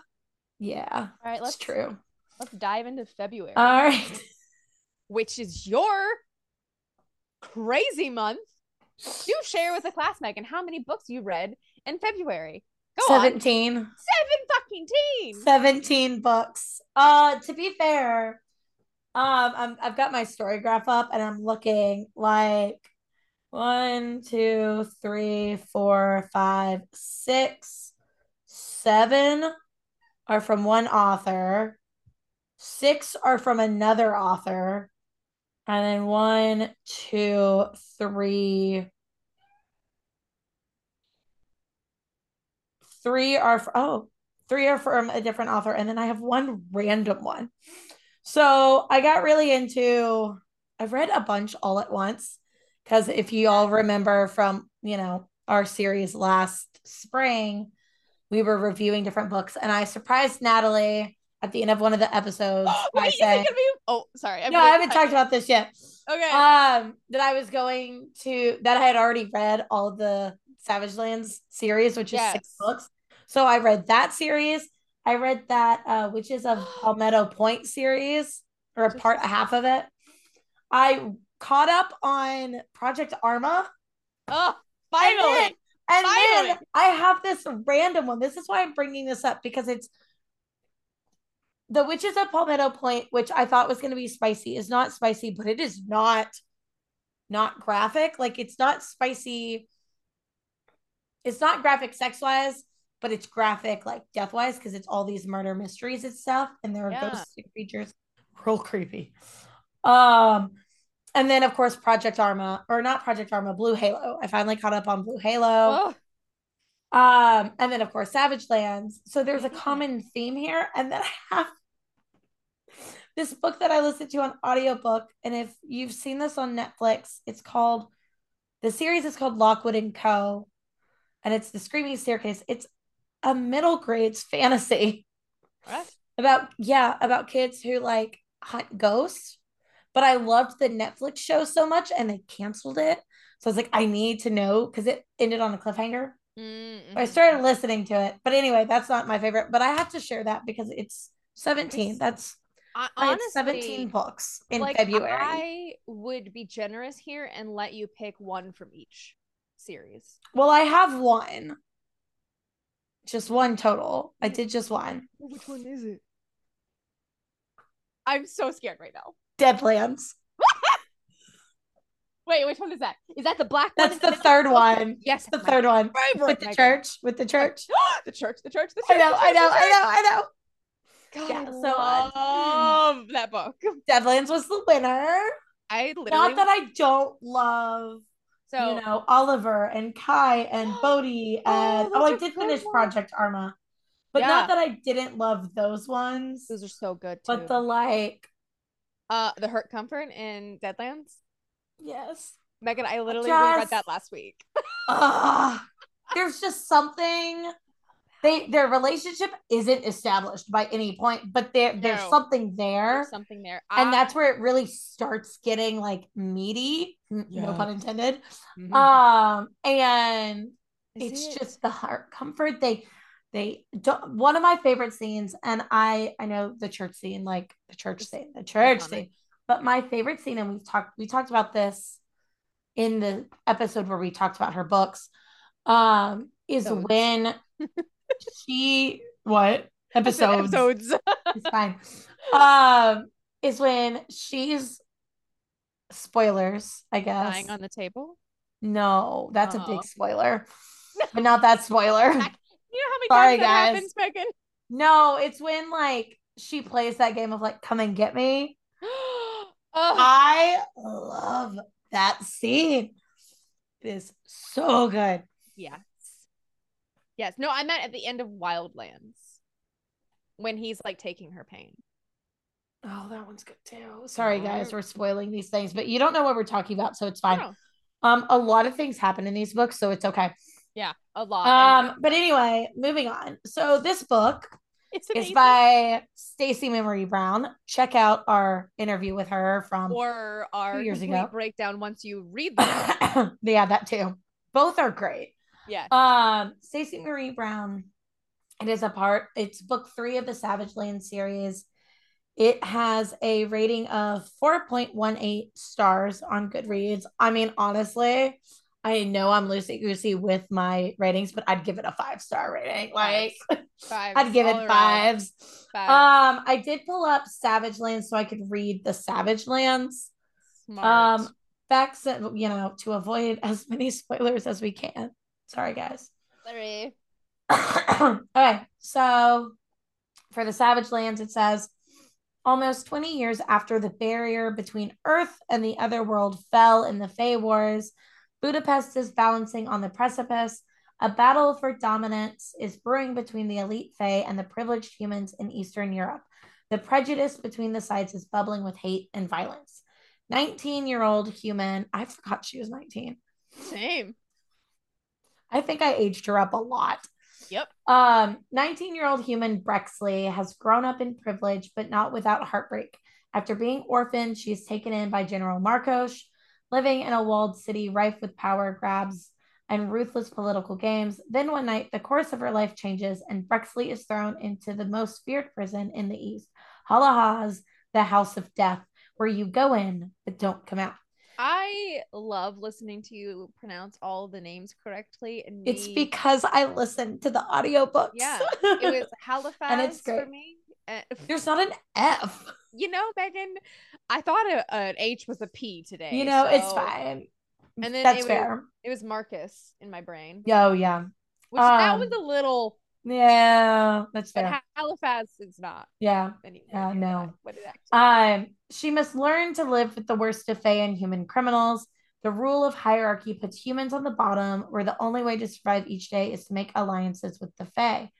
[SPEAKER 2] Yeah.
[SPEAKER 1] All right let's
[SPEAKER 2] That's true.
[SPEAKER 1] let's dive into february
[SPEAKER 2] All right.
[SPEAKER 1] which is your crazy month. Do share with the class, Megan, how many books you read in February. Go on.
[SPEAKER 2] 17.
[SPEAKER 1] Seven fucking teens.
[SPEAKER 2] 17 books. Uh to be fair, um I'm, I've got my story graph up and I'm looking like one, two, three, four, five, six, seven are from one author, six are from another author, and then one, two, three, three are oh three are from a different author and then i have one random one. So i got really into i've read a bunch all at once because if you all remember from you know our series last spring we were reviewing different books and i surprised natalie at the end of one of the episodes <gasps>
[SPEAKER 1] Wait, is gonna be? Oh, sorry. I'm
[SPEAKER 2] no i haven't talked about this yet.
[SPEAKER 1] Okay.
[SPEAKER 2] um that i was going to that i had already read all the savage lands series which is six books. So i read that series. I read that uh witches of <gasps> palmetto point series or a part a half of it. I caught up on project arma.
[SPEAKER 1] Oh,
[SPEAKER 2] and
[SPEAKER 1] finally.
[SPEAKER 2] then, and then
[SPEAKER 1] Finally.
[SPEAKER 2] i have this random one this is why i'm bringing this up because it's the witches of palmetto point which i thought was going to be spicy is not spicy but it is not not graphic like it's not spicy it's not graphic sex wise but it's graphic like death wise because it's all these murder mysteries and stuff and there are
[SPEAKER 1] Yeah.
[SPEAKER 2] creatures real creepy um and then of course project arma or not project arma blue halo i finally caught up on blue halo
[SPEAKER 1] Oh,
[SPEAKER 2] um, and then of course Savage Lands. So there's a common theme here. And then I have this book that I listened to on audiobook. And if you've seen this on Netflix, it's called the series is called Lockwood and Co. And it's the Screaming Staircase. It's a middle grades fantasy
[SPEAKER 1] what?
[SPEAKER 2] about yeah, about kids who like hunt ghosts. But I loved the Netflix show so much and they canceled it. So I was like, I need to know because it ended on a cliffhanger.
[SPEAKER 1] Mm,
[SPEAKER 2] I
[SPEAKER 1] mhm.
[SPEAKER 2] started listening to it. But anyway, that's not my favorite. But I have to share that because it's 17.
[SPEAKER 1] It's-
[SPEAKER 2] That's
[SPEAKER 1] I,
[SPEAKER 2] I
[SPEAKER 1] honestly,
[SPEAKER 2] 17 books in
[SPEAKER 1] like,
[SPEAKER 2] February.
[SPEAKER 1] I would be generous here and let you pick one from each series.
[SPEAKER 2] Well, I have one. Just one total. I did just one.
[SPEAKER 1] Which one is it? I'm so scared right now.
[SPEAKER 2] Deadlands. <laughs>
[SPEAKER 1] Wait, which one is that? Is that the black one?
[SPEAKER 2] That's the third one.
[SPEAKER 1] Yes,
[SPEAKER 2] The third one. With the church. With the church. <gasps>
[SPEAKER 1] the church, the church, the
[SPEAKER 2] I
[SPEAKER 1] church.
[SPEAKER 2] know,
[SPEAKER 1] the
[SPEAKER 2] I know, I know, I know.
[SPEAKER 1] God,
[SPEAKER 2] Yeah, so, uh,
[SPEAKER 1] love that book.
[SPEAKER 2] Deadlands was the winner.
[SPEAKER 1] I literally
[SPEAKER 2] Not that I don't love,
[SPEAKER 1] so
[SPEAKER 2] you know, Oliver and Kai and <gasps> Bodhi and
[SPEAKER 1] Oh,
[SPEAKER 2] oh, I did finish
[SPEAKER 1] one.
[SPEAKER 2] Project Arma. But
[SPEAKER 1] Yeah.
[SPEAKER 2] not that I didn't love those ones.
[SPEAKER 1] those are so good too.
[SPEAKER 2] But the like,
[SPEAKER 1] uh, the Hurt Comfort in Deadlands.
[SPEAKER 2] yes.
[SPEAKER 1] Megan, I literally reread
[SPEAKER 2] Just-
[SPEAKER 1] that last week.
[SPEAKER 2] Ugh, there's just something they their relationship isn't established by any point, but there there's something there.
[SPEAKER 1] There's something there.
[SPEAKER 2] and
[SPEAKER 1] I-
[SPEAKER 2] that's where it really starts getting like meaty, n- no
[SPEAKER 1] Yeah.
[SPEAKER 2] pun intended.
[SPEAKER 1] Mhm.
[SPEAKER 2] Um, and
[SPEAKER 1] Is
[SPEAKER 2] it's
[SPEAKER 1] it-
[SPEAKER 2] just the hurt comfort they they don't one of my favorite scenes and i i know the church scene like the church scene the church scene but my favorite scene and we've talked we talked about this in the episode where we talked about her books um is when <laughs> she what? Episodes.
[SPEAKER 1] Episodes.
[SPEAKER 2] it's fine. Um is when she's spoilers i guess.
[SPEAKER 1] Dying on the table.
[SPEAKER 2] no that's a
[SPEAKER 1] Oh.
[SPEAKER 2] big spoiler <laughs> but not that spoiler
[SPEAKER 1] You know how many
[SPEAKER 2] Sorry,
[SPEAKER 1] times that
[SPEAKER 2] guys.
[SPEAKER 1] happens, Megan? <gasps>
[SPEAKER 2] No, it's when like she plays that game of like come and get me.
[SPEAKER 1] oh,
[SPEAKER 2] I love that scene. It is so good.
[SPEAKER 1] yes. Yes. No, I meant at the end of Wildlands when he's like taking her pain.
[SPEAKER 2] Oh, that one's good too. Sorry guys, we're spoiling these things, but you don't know what we're talking about, so it's fine.
[SPEAKER 1] No.
[SPEAKER 2] Um, a lot of things happen in these books, so it's okay.
[SPEAKER 1] Yeah, a lot.
[SPEAKER 2] Um, but anyway, moving on. So this book <laughs> is by Stacey Marie Brown. Check out our interview with her from
[SPEAKER 1] or our
[SPEAKER 2] years ago.
[SPEAKER 1] breakdown once you read <coughs> them.
[SPEAKER 2] yeah, that too. Both are great.
[SPEAKER 1] yeah.
[SPEAKER 2] Um, Stacey Marie Brown. It is a part. It's book three of the Savage Land series. It has a rating of 4.18 stars on Goodreads. I mean, honestly, I know I'm loosey goosey with my ratings, but I'd give it a five star rating. Like,
[SPEAKER 1] Fives <laughs>
[SPEAKER 2] I'd give it
[SPEAKER 1] all around.
[SPEAKER 2] fives.
[SPEAKER 1] Fives.
[SPEAKER 2] Um, I did pull up Savage Lands so I could read the Savage Lands.
[SPEAKER 1] Smart.
[SPEAKER 2] Um, facts, you know, to avoid <laughs> as many spoilers as we can. Sorry, guys.
[SPEAKER 1] Sorry. <coughs>
[SPEAKER 2] okay, so for the Savage Lands, it says almost 20 years after the barrier between Earth and the other world fell in the Fey Wars, Budapest is balancing on the precipice. A battle for dominance is brewing between the elite Fey and the privileged humans in Eastern Europe. The prejudice between the sides is bubbling with hate and violence. 19 year old human, I forgot she was 19.
[SPEAKER 1] Same.
[SPEAKER 2] I think I aged her up a lot.
[SPEAKER 1] Yep.
[SPEAKER 2] Um, 19 year old human Brexley has grown up in privilege, but not without heartbreak. After being orphaned, she is taken in by General Markos, living in a walled city rife with power grabs and ruthless political games. Then one night, the course of her life changes, and Brexley is thrown into the most feared prison in the East, Halálház, the House of Death, where you go in but don't come out.
[SPEAKER 1] I love listening to you pronounce all the names correctly. And
[SPEAKER 2] It's
[SPEAKER 1] me-
[SPEAKER 2] because I listened to the audiobooks.
[SPEAKER 1] Yeah, it <laughs> was Halifax for
[SPEAKER 2] great.
[SPEAKER 1] for me. Uh,
[SPEAKER 2] There's not an F.
[SPEAKER 1] you know, Megan, I thought a, an H was a P today.
[SPEAKER 2] You know, it's fine.
[SPEAKER 1] And then
[SPEAKER 2] That's
[SPEAKER 1] it was-
[SPEAKER 2] fair.
[SPEAKER 1] It was Marcus in my brain,
[SPEAKER 2] Oh yeah.
[SPEAKER 1] which that
[SPEAKER 2] um,
[SPEAKER 1] was a little,
[SPEAKER 2] Yeah, that's
[SPEAKER 1] but
[SPEAKER 2] fair.
[SPEAKER 1] Halifax is not.
[SPEAKER 2] Yeah.
[SPEAKER 1] anywhere
[SPEAKER 2] Yeah, no.
[SPEAKER 1] that, What it actually
[SPEAKER 2] Um, she must learn to live with the worst of Fae and human criminals. The rule of hierarchy puts humans on the bottom, where the only way to survive each day is to make alliances with the Fae.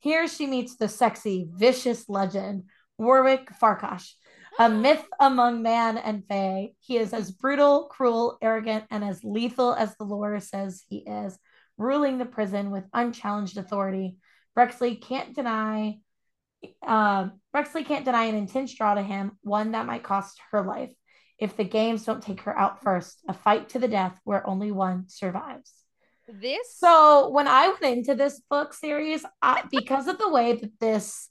[SPEAKER 2] Here she meets the sexy, vicious legend, Warwick Farkas, a <gasps> myth among man and Fae. He is as brutal, cruel, arrogant, and as lethal as the lore says he is, ruling the prison with unchallenged authority. Brexley can't deny um, Brexley can't deny an intense draw to him, one that might cost her life. If the games don't take her out first, a fight to the death where only one survives.
[SPEAKER 1] This
[SPEAKER 2] So when I went into this book series, I, because of the way that this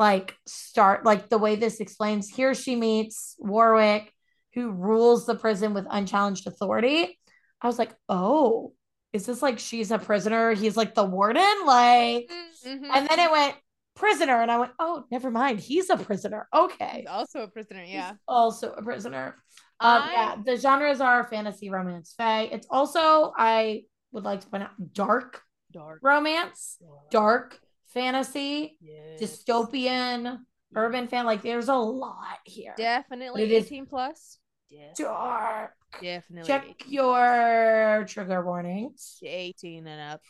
[SPEAKER 2] like start, like the way this explains, here she meets Warwick, who rules the prison with unchallenged authority. I was like, oh, is this like she's a prisoner? He's like the warden, like.
[SPEAKER 1] Mhm.
[SPEAKER 2] And then it went prisoner, and I went, oh, never mind. He's a prisoner. Okay.
[SPEAKER 1] He's also a prisoner.
[SPEAKER 2] He's
[SPEAKER 1] Yeah.
[SPEAKER 2] also a prisoner. Um,
[SPEAKER 1] I-
[SPEAKER 2] yeah, the genres are fantasy, romance, fae. It's also, I would like to point out, dark
[SPEAKER 1] Dark.
[SPEAKER 2] romance, dark fantasy,
[SPEAKER 1] Yes.
[SPEAKER 2] dystopian, urban fan. Like, there's a lot here.
[SPEAKER 1] Definitely
[SPEAKER 2] It is
[SPEAKER 1] 18 plus. Yeah.
[SPEAKER 2] Dark.
[SPEAKER 1] Definitely.
[SPEAKER 2] Check
[SPEAKER 1] 18.
[SPEAKER 2] your trigger warnings.
[SPEAKER 1] 18 and up.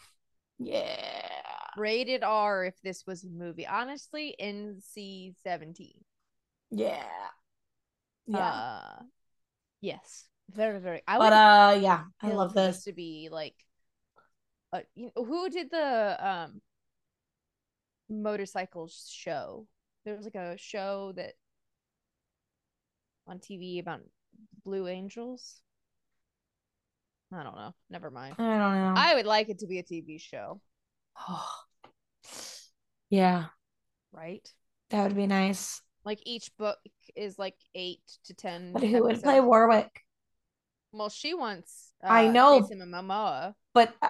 [SPEAKER 2] Yeah.
[SPEAKER 1] Rated R if this was a movie. Honestly, NC 17.
[SPEAKER 2] Yeah. Yeah.
[SPEAKER 1] Uh, yes. Very, very. I
[SPEAKER 2] but
[SPEAKER 1] would
[SPEAKER 2] uh yeah, I love this.
[SPEAKER 1] to be like uh, you know, who did the um motorcycle show. There was like a show that on TV about Blue Angels. I don't know. Never mind.
[SPEAKER 2] I don't know.
[SPEAKER 1] I would like it to be a TV show, Oh. <sighs>
[SPEAKER 2] yeah,
[SPEAKER 1] right?
[SPEAKER 2] that would be nice.
[SPEAKER 1] Like each book is like eight to ten.
[SPEAKER 2] But who would play Warwick?
[SPEAKER 1] Well, she wants. Uh,
[SPEAKER 2] I know.
[SPEAKER 1] Jason Momoa.
[SPEAKER 2] But uh,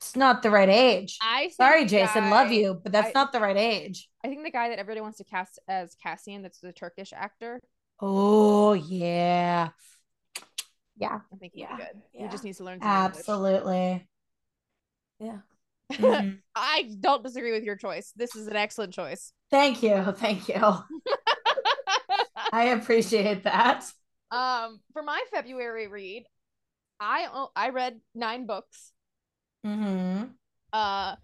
[SPEAKER 2] it's not the right age.
[SPEAKER 1] I
[SPEAKER 2] Sorry,
[SPEAKER 1] the
[SPEAKER 2] Jason, love you, but that's
[SPEAKER 1] I-
[SPEAKER 2] not the right age.
[SPEAKER 1] I think the guy that everybody wants to cast as Cassian, that's the Turkish actor.
[SPEAKER 2] Oh yeah, yeah,
[SPEAKER 1] I think he's
[SPEAKER 2] Yeah,
[SPEAKER 1] good. He just needs to learn some English.
[SPEAKER 2] absolutely. Yeah. Mhm. <laughs>
[SPEAKER 1] I don't disagree with your choice. This is an excellent choice.
[SPEAKER 2] Thank you, thank you. <laughs> I appreciate that.
[SPEAKER 1] um, for my February read, I I read nine books.
[SPEAKER 2] Hmm
[SPEAKER 1] Uh,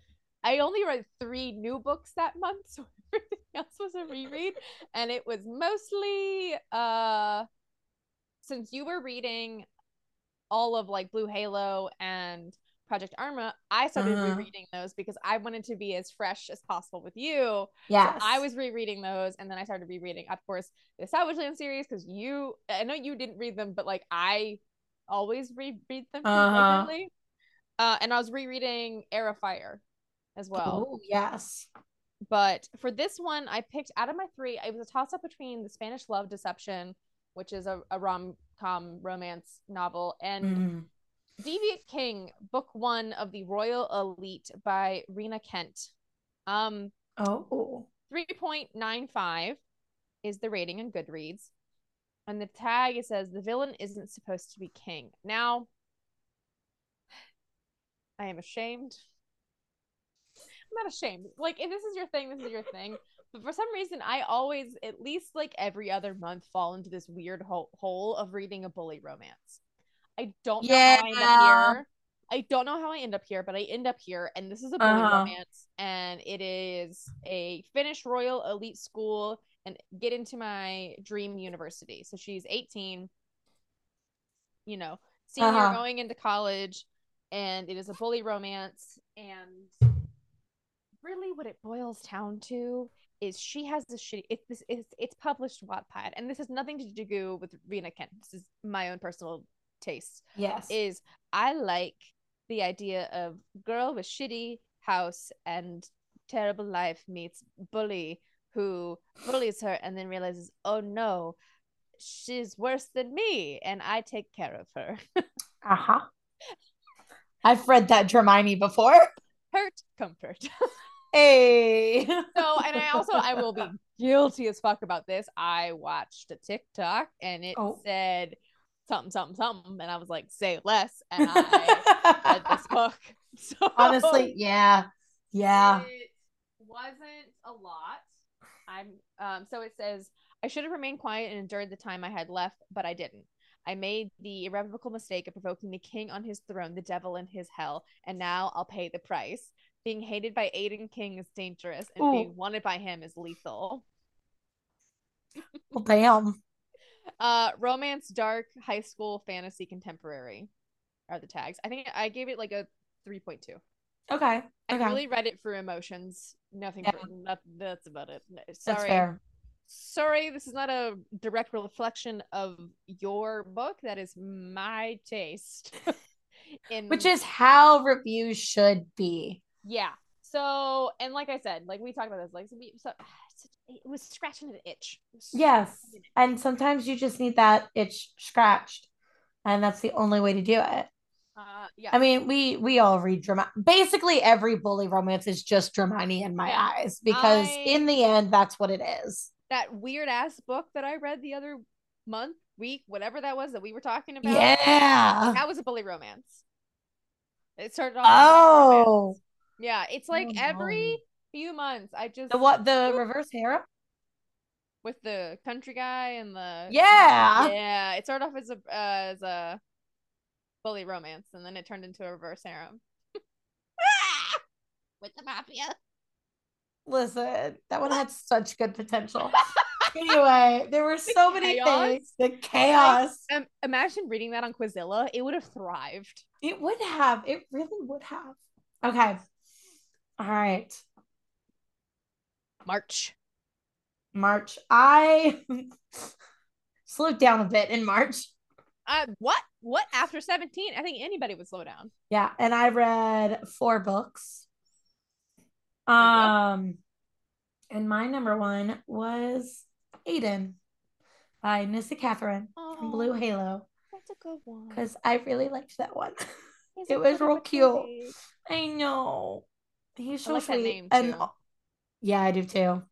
[SPEAKER 1] I only read three new books that month, <laughs> so everything else was a reread, and it was mostly uh, since you were reading all of like Blue Halo and Project Arma, I started
[SPEAKER 2] Uh-huh.
[SPEAKER 1] rereading those because I wanted to be as fresh as possible with you.
[SPEAKER 2] Yes,
[SPEAKER 1] I was rereading those, and then I started rereading, of course, the Savage Land series because you. I know you didn't read them, but like I always reread them
[SPEAKER 2] Uh-huh.
[SPEAKER 1] regularly. Uh, and I was rereading Heir of Fire as well.
[SPEAKER 2] Oh, yes.
[SPEAKER 1] But for this one, I picked out of my three. It was a toss up between The Spanish Love Deception, which is a, a rom com romance novel, and
[SPEAKER 2] Mhm.
[SPEAKER 1] Deviant King, book one of the Royal Elite by Rina Kent. Um,
[SPEAKER 2] Oh,
[SPEAKER 1] 3.95 is the rating on Goodreads. And the tag it says the villain isn't supposed to be king. Now, I am ashamed. I'm not ashamed. Like, if this is your thing, this is your thing. But for some reason, I always, at least like every other month, fall into this weird hole, hole of reading a bully romance. I don't know how I end up here. I don't know how I end up here, but I end up here, and this is a bully
[SPEAKER 2] Uh-huh.
[SPEAKER 1] romance, and it is a Finnish royal elite school, and get into my dream university. So she's 18, you know, senior
[SPEAKER 2] Uh-huh.
[SPEAKER 1] going into college, and it is a bully romance. And really, what it boils down to is she has this shitty. It's this. It's it's published Wattpad, and this has nothing to do with Rina Kent. This is my own personal taste
[SPEAKER 2] yes.
[SPEAKER 1] is I like the idea of girl with shitty house and terrible life meets bully who bullies her and then realizes, oh no, she's worse than me and I take care of her. <laughs>
[SPEAKER 2] Uh huh. I've read that Dramione before.
[SPEAKER 1] Hurt, comfort. <laughs>
[SPEAKER 2] Hey.
[SPEAKER 1] so, and I also I will be guilty as fuck about this. I watched a TikTok and it
[SPEAKER 2] Oh.
[SPEAKER 1] said something, something, something, and I was like, say less, and I read this <laughs> book. <laughs> So
[SPEAKER 2] Honestly, yeah. Yeah.
[SPEAKER 1] It wasn't a lot. I'm um so it says I should have remained quiet and endured the time I had left, but I didn't. I made the irrevocable mistake of provoking the king on his throne, the devil in his hell, and now I'll pay the price. Being hated by Aiden King is dangerous, and
[SPEAKER 2] Ooh.
[SPEAKER 1] being wanted by him is lethal.
[SPEAKER 2] Well, damn. <laughs>
[SPEAKER 1] Uh, romance, dark, high school, fantasy, contemporary are the tags. I think I gave it like a three point two.
[SPEAKER 2] Okay.
[SPEAKER 1] I
[SPEAKER 2] Okay.
[SPEAKER 1] really read it for emotions. Nothing.
[SPEAKER 2] Yeah.
[SPEAKER 1] For, not, that's about it. Sorry. Sorry, this is not a direct reflection of your book. That is my taste. <laughs> In
[SPEAKER 2] Which is how reviews should be.
[SPEAKER 1] yeah. So and like I said, like we talked about this, like so, we, so <sighs> it was scratching an itch.
[SPEAKER 2] Yes.
[SPEAKER 1] an itch.
[SPEAKER 2] And sometimes you just need that itch scratched. And that's the only way to do it.
[SPEAKER 1] Uh, yeah.
[SPEAKER 2] I mean, we we all read drama. Basically, every bully romance is just Dramione in my eyes because
[SPEAKER 1] I-
[SPEAKER 2] in the end, that's what it is.
[SPEAKER 1] That weird ass book that I read the other month, week, whatever that was that we were talking about.
[SPEAKER 2] Yeah.
[SPEAKER 1] That was a bully romance. It started off. as a bully romance.
[SPEAKER 2] Oh,
[SPEAKER 1] Yeah, it's like
[SPEAKER 2] Oh, no.
[SPEAKER 1] every few months I just
[SPEAKER 2] the what? The reverse harem?
[SPEAKER 1] with the country guy and the
[SPEAKER 2] Yeah.
[SPEAKER 1] yeah. It started off as a uh, as a bully romance, and then it turned into a reverse harem <laughs> with the mafia.
[SPEAKER 2] Listen, that one had <laughs> such good potential. anyway, there were <laughs> so many
[SPEAKER 1] chaos.
[SPEAKER 2] things. The chaos.
[SPEAKER 1] Um, imagine reading that on Quizilla; it would have thrived.
[SPEAKER 2] It would have. It really would have. Okay. All right.
[SPEAKER 1] March.
[SPEAKER 2] March. I <laughs> slowed down a bit in March.
[SPEAKER 1] Uh, what? What after 17? I think anybody would slow down.
[SPEAKER 2] Yeah, and I read four books. Um, and my number one was Aiden by Nyssa Kathryn oh, from Blue Halo.
[SPEAKER 1] That's a good one.
[SPEAKER 2] Because I really liked that one. <laughs> it was real cute. I know. He's so like sweet. And yeah, I do too.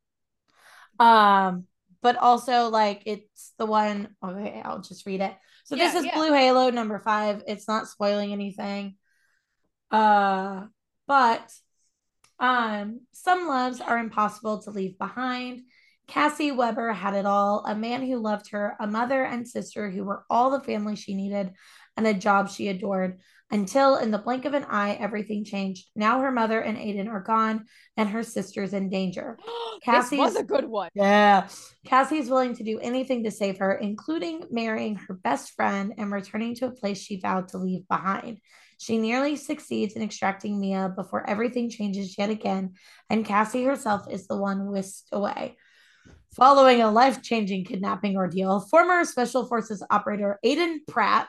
[SPEAKER 2] Um, but also like it's the one. Okay, I'll just read it. So yeah, this is yeah. Blue Halo number five. It's not spoiling anything. Uh, but um, some loves are impossible to leave behind. Cassie Weber had it all a man who loved her, a mother and sister who were all the family she needed, and a job she adored. Until, in the blink of an eye, everything changed. Now her mother and Aiden are gone, and her sister's in danger.
[SPEAKER 1] Cassie was a good one.
[SPEAKER 2] Yeah. Cassie's willing to do anything to save her, including marrying her best friend and returning to a place she vowed to leave behind. She nearly succeeds in extracting Mia before everything changes yet again, and Cassie herself is the one whisked away. Following a life changing kidnapping ordeal, former Special Forces operator Aiden Pratt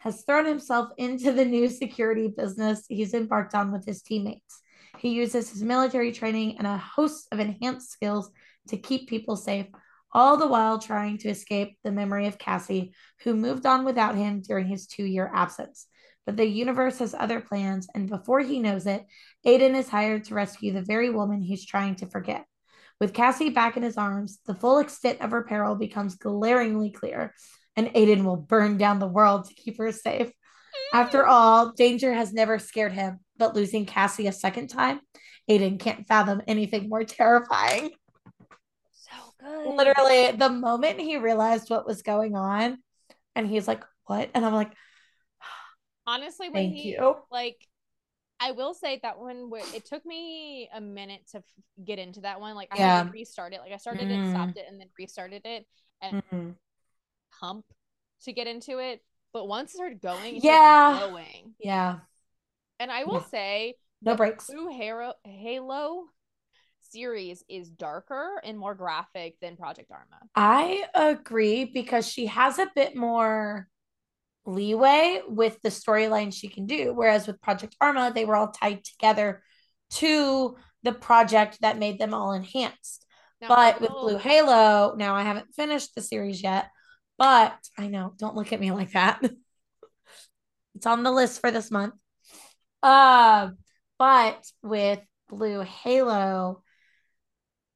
[SPEAKER 2] has thrown himself into the new security business he's embarked on with his teammates. He uses his military training and a host of enhanced skills to keep people safe, all the while trying to escape the memory of Cassie, who moved on without him during his two year absence. But the universe has other plans, and before he knows it, Aiden is hired to rescue the very woman he's trying to forget. With Cassie back in his arms, the full extent of her peril becomes glaringly clear, and Aiden will burn down the world to keep her safe. After mm. all, danger has never scared him, but losing Cassie a second time, Aiden can't fathom anything more terrifying.
[SPEAKER 1] So good.
[SPEAKER 2] Literally, the moment he realized what was going on, and he's like, What? And I'm like,
[SPEAKER 1] Honestly, when Thank he, you. like, I will say that one it took me a minute to f- get into that one. Like I yeah. had to restart it. Like I started mm. it, stopped it, and then restarted it, and mm. hump to get into it. But once it started going, it
[SPEAKER 2] yeah,
[SPEAKER 1] going,
[SPEAKER 2] yeah.
[SPEAKER 1] And I will yeah. say,
[SPEAKER 2] no breaks.
[SPEAKER 1] Blue Halo Halo series is darker and more graphic than Project Arma.
[SPEAKER 2] I agree because she has a bit more leeway with the storyline she can do. Whereas with Project Arma, they were all tied together to the project that made them all enhanced. Now, but with Blue Halo, now I haven't finished the series yet, but I know, don't look at me like that. <laughs> it's on the list for this month. Uh, but with Blue Halo,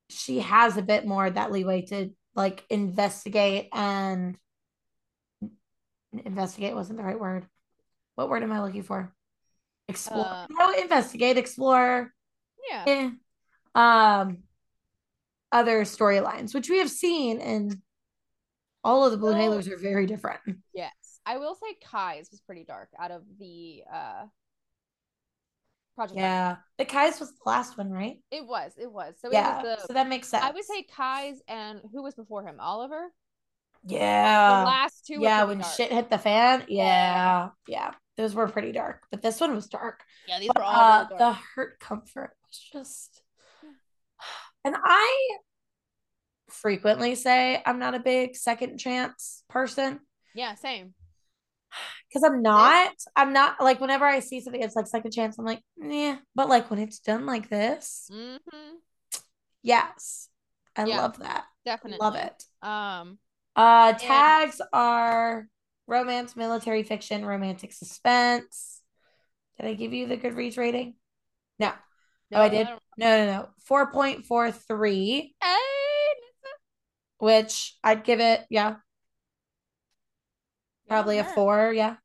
[SPEAKER 2] she has a bit more that leeway to like investigate and investigate wasn't the right word. What word am I looking for? Explore. Uh, no, investigate, explore.
[SPEAKER 1] Yeah. Eh,
[SPEAKER 2] um, other storylines, which we have seen, and all of the Blue Halos are very different.
[SPEAKER 1] Yes, I will say Kai's was pretty dark out of the uh
[SPEAKER 2] project. Yeah, the Kai's was the last one, right?
[SPEAKER 1] It was. It was. So
[SPEAKER 2] yeah.
[SPEAKER 1] Was
[SPEAKER 2] the, so that makes sense.
[SPEAKER 1] I would say Kai's and who was before him? Oliver.
[SPEAKER 2] Yeah.
[SPEAKER 1] The last two.
[SPEAKER 2] Yeah, when dark. shit hit the fan. Yeah, yeah. Those were pretty dark, but this one was dark.
[SPEAKER 1] Yeah, these but, were all uh,
[SPEAKER 2] really the hurt comfort was just. And I frequently say I'm not a big second chance person.
[SPEAKER 1] Yeah, same.
[SPEAKER 2] Because I'm not. I'm not like whenever I see something it's like second chance, I'm like, yeah. But like when it's done like this,
[SPEAKER 1] mm-hmm.
[SPEAKER 2] yes, I yeah, love that.
[SPEAKER 1] Definitely
[SPEAKER 2] love it.
[SPEAKER 1] Um,
[SPEAKER 2] uh, tags and- are romance, military fiction, romantic suspense. Did I give you the Goodreads rating? No. No, oh, I did. No, no, no. 4.43.
[SPEAKER 1] Hey,
[SPEAKER 2] which I'd give it, yeah. Probably a four, yeah.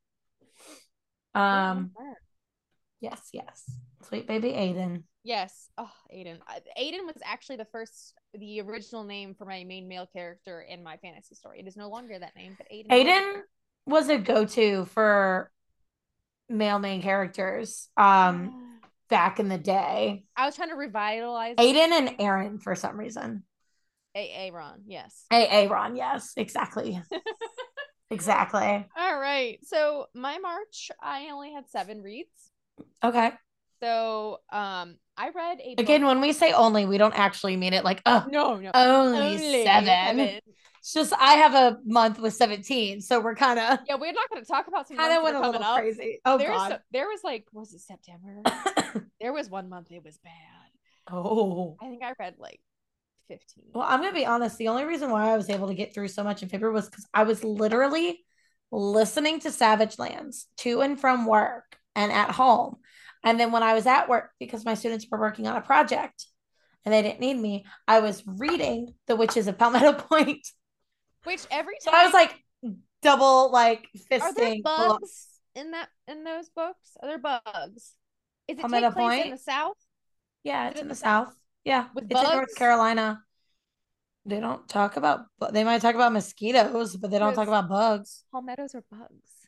[SPEAKER 2] Um, yes, yes. Sweet baby Aiden.
[SPEAKER 1] Yes. Oh, Aiden. Aiden was actually the first, the original name for my main male character in my fantasy story. It is no longer that name, but Aiden.
[SPEAKER 2] Aiden was a go-to for male main characters. Um, <gasps> back in the day.
[SPEAKER 1] I was trying to revitalize
[SPEAKER 2] Aiden and Aaron for some reason.
[SPEAKER 1] A Ron, yes.
[SPEAKER 2] A Ron, yes, exactly. <laughs> exactly.
[SPEAKER 1] All right. So my March, I only had seven reads.
[SPEAKER 2] Okay.
[SPEAKER 1] So um I read a
[SPEAKER 2] Again,
[SPEAKER 1] book-
[SPEAKER 2] when we say only, we don't actually mean it like, oh,
[SPEAKER 1] no, no.
[SPEAKER 2] only,
[SPEAKER 1] only
[SPEAKER 2] seven.
[SPEAKER 1] seven.
[SPEAKER 2] It's just I have a month with 17. So we're kind of <laughs>
[SPEAKER 1] Yeah, we're not going to talk about some
[SPEAKER 2] kind of went a little
[SPEAKER 1] up.
[SPEAKER 2] crazy. Oh
[SPEAKER 1] there was
[SPEAKER 2] god.
[SPEAKER 1] so- there was like was it September? <coughs> there was one month it was bad.
[SPEAKER 2] oh.
[SPEAKER 1] I think I read like 15.
[SPEAKER 2] Well, I'm gonna be honest. The only reason why I was able to get through so much in February was because I was literally listening to Savage Lands to and from work and at home. And then when I was at work, because my students were working on a project and they didn't need me, I was reading The Witches of Palmetto <laughs> Point.
[SPEAKER 1] Which every
[SPEAKER 2] So
[SPEAKER 1] time
[SPEAKER 2] I was like double like fisting.
[SPEAKER 1] are there bugs
[SPEAKER 2] books.
[SPEAKER 1] in that in those books? Are there bugs? Is it
[SPEAKER 2] Palmetto
[SPEAKER 1] take place in the south?
[SPEAKER 2] Yeah, it's in the
[SPEAKER 1] South?
[SPEAKER 2] Yeah,
[SPEAKER 1] With
[SPEAKER 2] it's in North? Carolina. They don't talk about, they might talk about mosquitoes, but they don't talk about bugs.
[SPEAKER 1] Palmettos are bugs.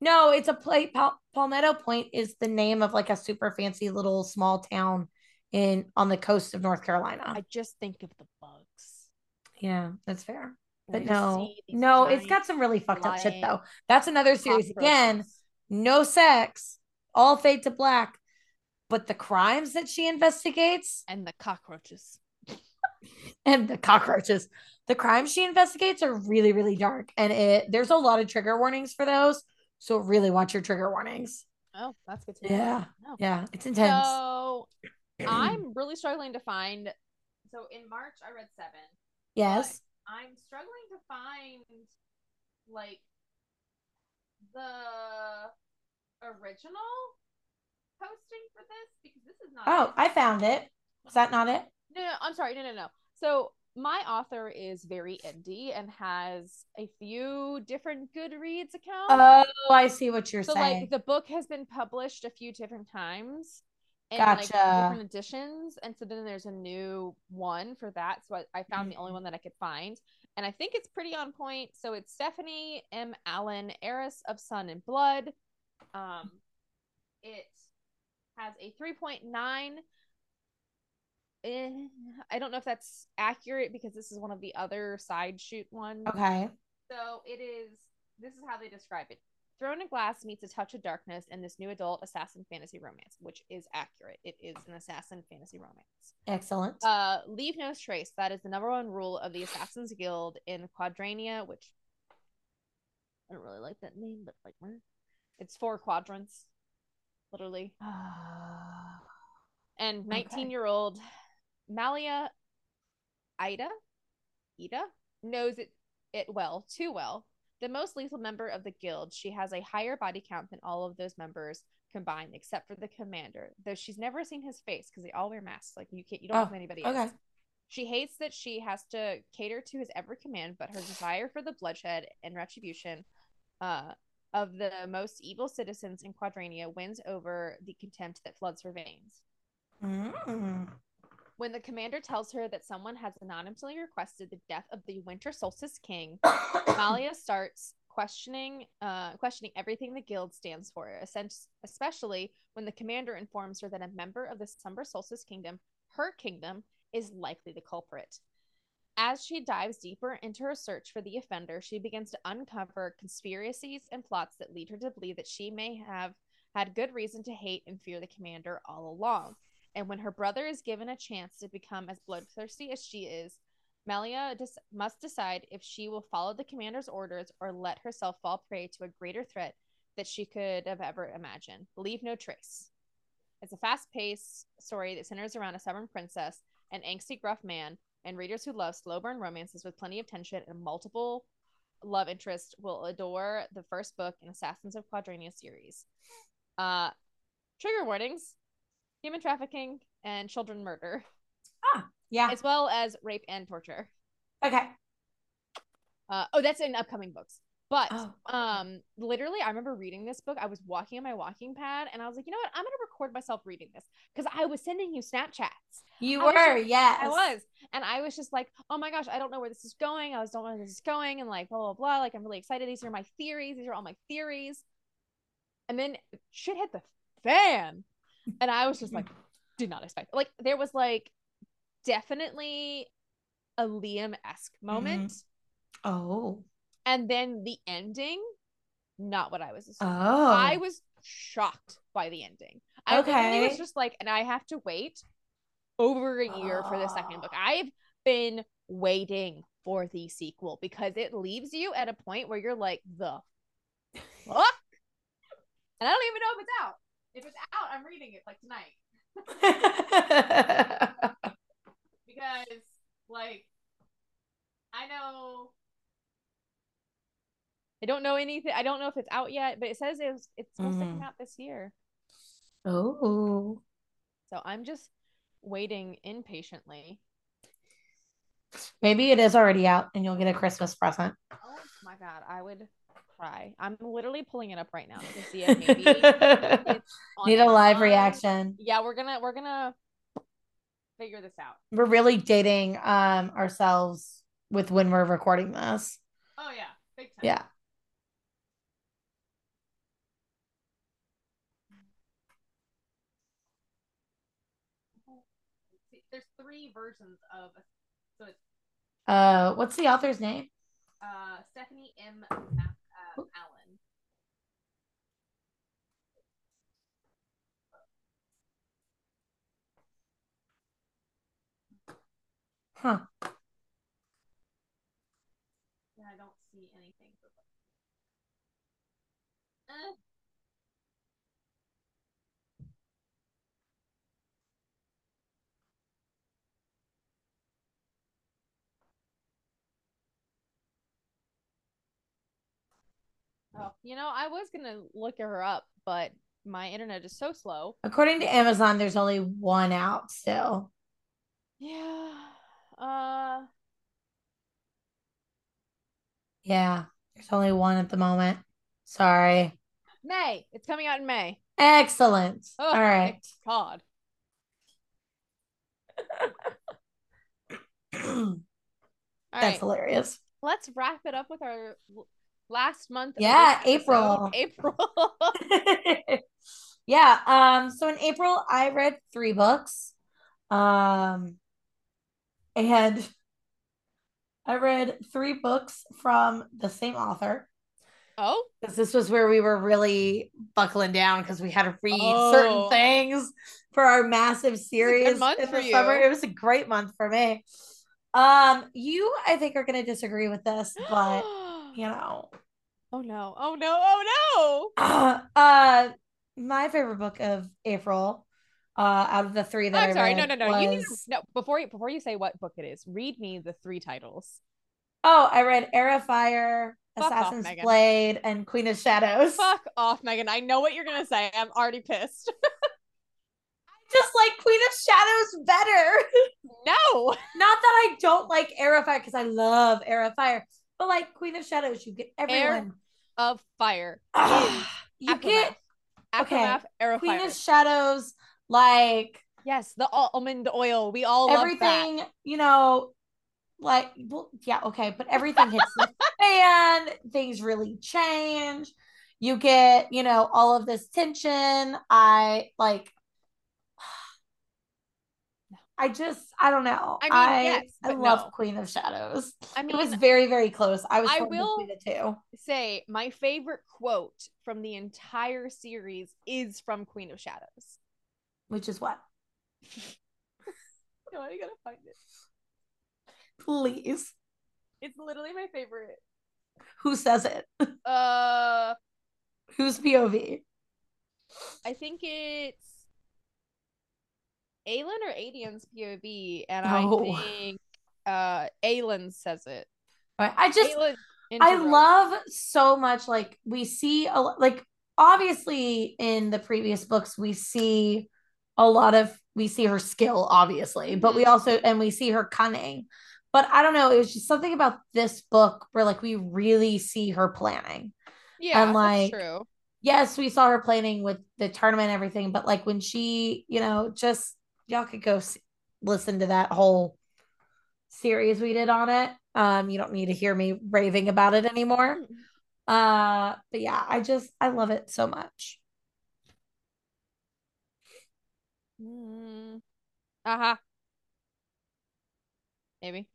[SPEAKER 2] No, it's a plate. Pal- Palmetto Point is the name of like a super fancy little small town in on the coast of North Carolina.
[SPEAKER 1] I just think of the bugs.
[SPEAKER 2] yeah, that's fair. But no, no, it's got some really fucked up shit though. That's another series. Again, no sex, all fade to black. But the crimes that she investigates
[SPEAKER 1] and the cockroaches. <laughs>
[SPEAKER 2] and the cockroaches, the crimes she investigates are really, really dark. And it there's a lot of trigger warnings for those. So really watch your trigger warnings.
[SPEAKER 1] Oh, that's good to know.
[SPEAKER 2] Yeah.
[SPEAKER 1] No.
[SPEAKER 2] Yeah, it's intense.
[SPEAKER 1] So I'm really struggling to find. So in March, I read seven.
[SPEAKER 2] yes.
[SPEAKER 1] I'm struggling to find like the original posting for this because this is not.
[SPEAKER 2] Oh,
[SPEAKER 1] it.
[SPEAKER 2] I found it. Was that not it?
[SPEAKER 1] no, no, I'm sorry, no, no, no. So my author is very indie and has a few different Goodreads accounts.
[SPEAKER 2] Oh, I see what you're
[SPEAKER 1] so
[SPEAKER 2] saying.
[SPEAKER 1] like the book has been published a few different times in like different editions. And so then there's a new one for that. So i, I found the only
[SPEAKER 2] Mhm.
[SPEAKER 1] one that i could find. And i think it's pretty on point. So it's stephanie m. Allen heiress of sun and blood. Um it has a 3.9 Eh, i don't know if that's accurate because this is one of the other side shoot ones
[SPEAKER 2] okay.
[SPEAKER 1] so it is. This is how they describe it. Throne of Glass meets a touch of darkness in this new adult assassin fantasy romance, which is accurate. It is an assassin fantasy romance.
[SPEAKER 2] Excellent.
[SPEAKER 1] Uh, leave no trace. That is the number one rule of the Assassins Guild in Quadrania, which I don't really like that name, but like, it's four quadrants, literally. <sighs> And 19 year old Malia Ida Ida knows it it well, too well. The most lethal member of the guild, she has a higher body count than all of those members combined, except for the commander. Though she's never seen his face because they all wear masks. Like you can't, you don't
[SPEAKER 2] Oh,
[SPEAKER 1] who anybody
[SPEAKER 2] okay.
[SPEAKER 1] is. She hates that she has to cater to his every command, but her desire for the bloodshed and retribution uh, of the most evil citizens in Quadrania wins over the contempt that floods her veins.
[SPEAKER 2] Mm.
[SPEAKER 1] When the commander tells her that someone has anonymously requested the death of the Winter Solstice King, <coughs> Malia starts questioning uh, questioning everything the guild stands for, especially when the commander informs her that a member of the Summer Solstice Kingdom, her kingdom, is likely the culprit. As she dives deeper into her search for the offender, she begins to uncover conspiracies and plots that lead her to believe that she may have had good reason to hate and fear the commander all along. And when her brother is given a chance to become as bloodthirsty as she is, Melia must decide if she will follow the commander's orders or let herself fall prey to a greater threat that she could have ever imagined. Leave no trace. It's a fast paced story that centers around a stubborn princess, an angsty, gruff man, and readers who love slow burn romances with plenty of tension and multiple love interests will adore the first book in Assassins of Quadrania series. Uh, trigger warnings human trafficking and children murder, Ah,
[SPEAKER 2] yeah.
[SPEAKER 1] as well as rape and torture.
[SPEAKER 2] Okay.
[SPEAKER 1] Uh, oh, that's in upcoming books. But
[SPEAKER 2] Oh.
[SPEAKER 1] um, literally, I remember reading this book. I was walking on my walking pad, and I was like, you know what? I'm gonna record myself reading this because I was sending you Snapchats.
[SPEAKER 2] You
[SPEAKER 1] I
[SPEAKER 2] were,
[SPEAKER 1] just-
[SPEAKER 2] yes.
[SPEAKER 1] I was, and I was just like, oh my gosh, I don't know where this is going. I was don't know where this is going, and like blah blah blah. Like I'm really excited. These are my theories. These are all my theories. And then shit hit the fan, and I was just mm-hmm. like, did not expect. Like there was like definitely a Liam esque mm-hmm. moment,
[SPEAKER 2] Oh.
[SPEAKER 1] and then the ending, not what I was.
[SPEAKER 2] Oh.
[SPEAKER 1] I was shocked. by the ending. I literally was just like, and I have to wait over a year for the second book. Ah. I've been waiting for the sequel because it leaves you at a point where you're like, the <laughs> fuck? And I don't even know if it's out. If it's out, I'm reading it like tonight <laughs> because, like, I know. I don't know anything. I don't know if it's out yet, but it says it was, it's supposed to come
[SPEAKER 2] Mhm.
[SPEAKER 1] out this year.
[SPEAKER 2] oh.
[SPEAKER 1] So I'm just waiting impatiently.
[SPEAKER 2] Maybe it is already out and you'll get a Christmas present.
[SPEAKER 1] Oh my god, I would cry. I'm literally pulling it up right now to see if maybe <laughs>
[SPEAKER 2] Need a live reaction.
[SPEAKER 1] Yeah, we're gonna we're gonna figure this out.
[SPEAKER 2] We're really dating um ourselves with when we're recording this.
[SPEAKER 1] Oh yeah, big time.
[SPEAKER 2] Yeah.
[SPEAKER 1] There's three versions of so it's
[SPEAKER 2] Uh what's the author's name?
[SPEAKER 1] uh Stephanie M. Ma- uh, Allen.
[SPEAKER 2] Huh.
[SPEAKER 1] Yeah, I don't see anything. For eh. Oh, you know, I was gonna look her up, but my internet is so slow.
[SPEAKER 2] According to Amazon, there's only one out still.
[SPEAKER 1] Yeah. Uh
[SPEAKER 2] Yeah. There's only one at the moment. Sorry.
[SPEAKER 1] May. It's coming out in May.
[SPEAKER 2] Excellent.
[SPEAKER 1] Oh,
[SPEAKER 2] All right.
[SPEAKER 1] God. <laughs> All
[SPEAKER 2] That's
[SPEAKER 1] right.
[SPEAKER 2] hilarious.
[SPEAKER 1] Let's wrap it up with our last month.
[SPEAKER 2] Yeah. April. <laughs>
[SPEAKER 1] April. <laughs>
[SPEAKER 2] yeah. Um, so in April, I read three books. Um, and <laughs> I read three books from the same author.
[SPEAKER 1] oh,
[SPEAKER 2] Because this was where we were really buckling down because we had to read certain
[SPEAKER 1] Oh.
[SPEAKER 2] things for our massive series
[SPEAKER 1] month for you.
[SPEAKER 2] summer. It was a great month for me. Um, you I think are gonna disagree with this, but <gasps> you know,
[SPEAKER 1] oh no! Oh no! Oh no!
[SPEAKER 2] uh, <laughs> uh my favorite book of April, uh, out of the three that
[SPEAKER 1] I'm
[SPEAKER 2] I
[SPEAKER 1] sorry. No, no, no. You need to, no. Before you before you say what book it is, read me the three titles.
[SPEAKER 2] Oh, I read Heir of Fire,
[SPEAKER 1] Fuck
[SPEAKER 2] Assassin's
[SPEAKER 1] Megan.
[SPEAKER 2] Blade, and Queen of Shadows.
[SPEAKER 1] Fuck off, Megan. I know what you're gonna say. I'm already pissed. <laughs>
[SPEAKER 2] I just like Queen of Shadows better.
[SPEAKER 1] no. <laughs>
[SPEAKER 2] Not that I don't like Heir of Fire because I love Heir of Fire, but like Queen of Shadows, you get everyone.
[SPEAKER 1] Of fire.
[SPEAKER 2] Ah, you
[SPEAKER 1] Aftermath.
[SPEAKER 2] get okay,
[SPEAKER 1] Aftermath. Arrow
[SPEAKER 2] Queen
[SPEAKER 1] fire.
[SPEAKER 2] of Shadows, like
[SPEAKER 1] yes, the almond oil. We all love that.
[SPEAKER 2] everything, you know, like well, yeah, okay, but everything hits the <laughs> fan, things really change. You get, you know, all of this tension. I like I just I don't know.
[SPEAKER 1] I mean,
[SPEAKER 2] I,
[SPEAKER 1] yes,
[SPEAKER 2] I love
[SPEAKER 1] no.
[SPEAKER 2] Queen of Shadows.
[SPEAKER 1] I mean,
[SPEAKER 2] it was very, very close. I was
[SPEAKER 1] I will- say my favorite quote from the entire series is from Queen of Shadows.
[SPEAKER 2] Which is what? <laughs>
[SPEAKER 1] No, I gotta find it.
[SPEAKER 2] Please.
[SPEAKER 1] It's literally my favorite.
[SPEAKER 2] Who says it?
[SPEAKER 1] Uh,
[SPEAKER 2] Who's POV?
[SPEAKER 1] I think it's Aelin or Aedion's POV, and
[SPEAKER 2] Oh.
[SPEAKER 1] I think uh Aelin says it.
[SPEAKER 2] I just
[SPEAKER 1] Aelin
[SPEAKER 2] I love so much like we see a like obviously in the previous books we see a lot of we see her skill obviously but we
[SPEAKER 1] Mhm.
[SPEAKER 2] also and we see her cunning but I don't know it was just something about this book where like we really see her planning
[SPEAKER 1] Yeah,
[SPEAKER 2] and, like,
[SPEAKER 1] that's true.
[SPEAKER 2] yes we saw her planning with the tournament and everything but like when she you know just y'all could go s listen to that whole series we did on it um you don't need to hear me raving about it anymore uh, but yeah, I just I love it so much.
[SPEAKER 1] Mm. Uh-huh. Maybe.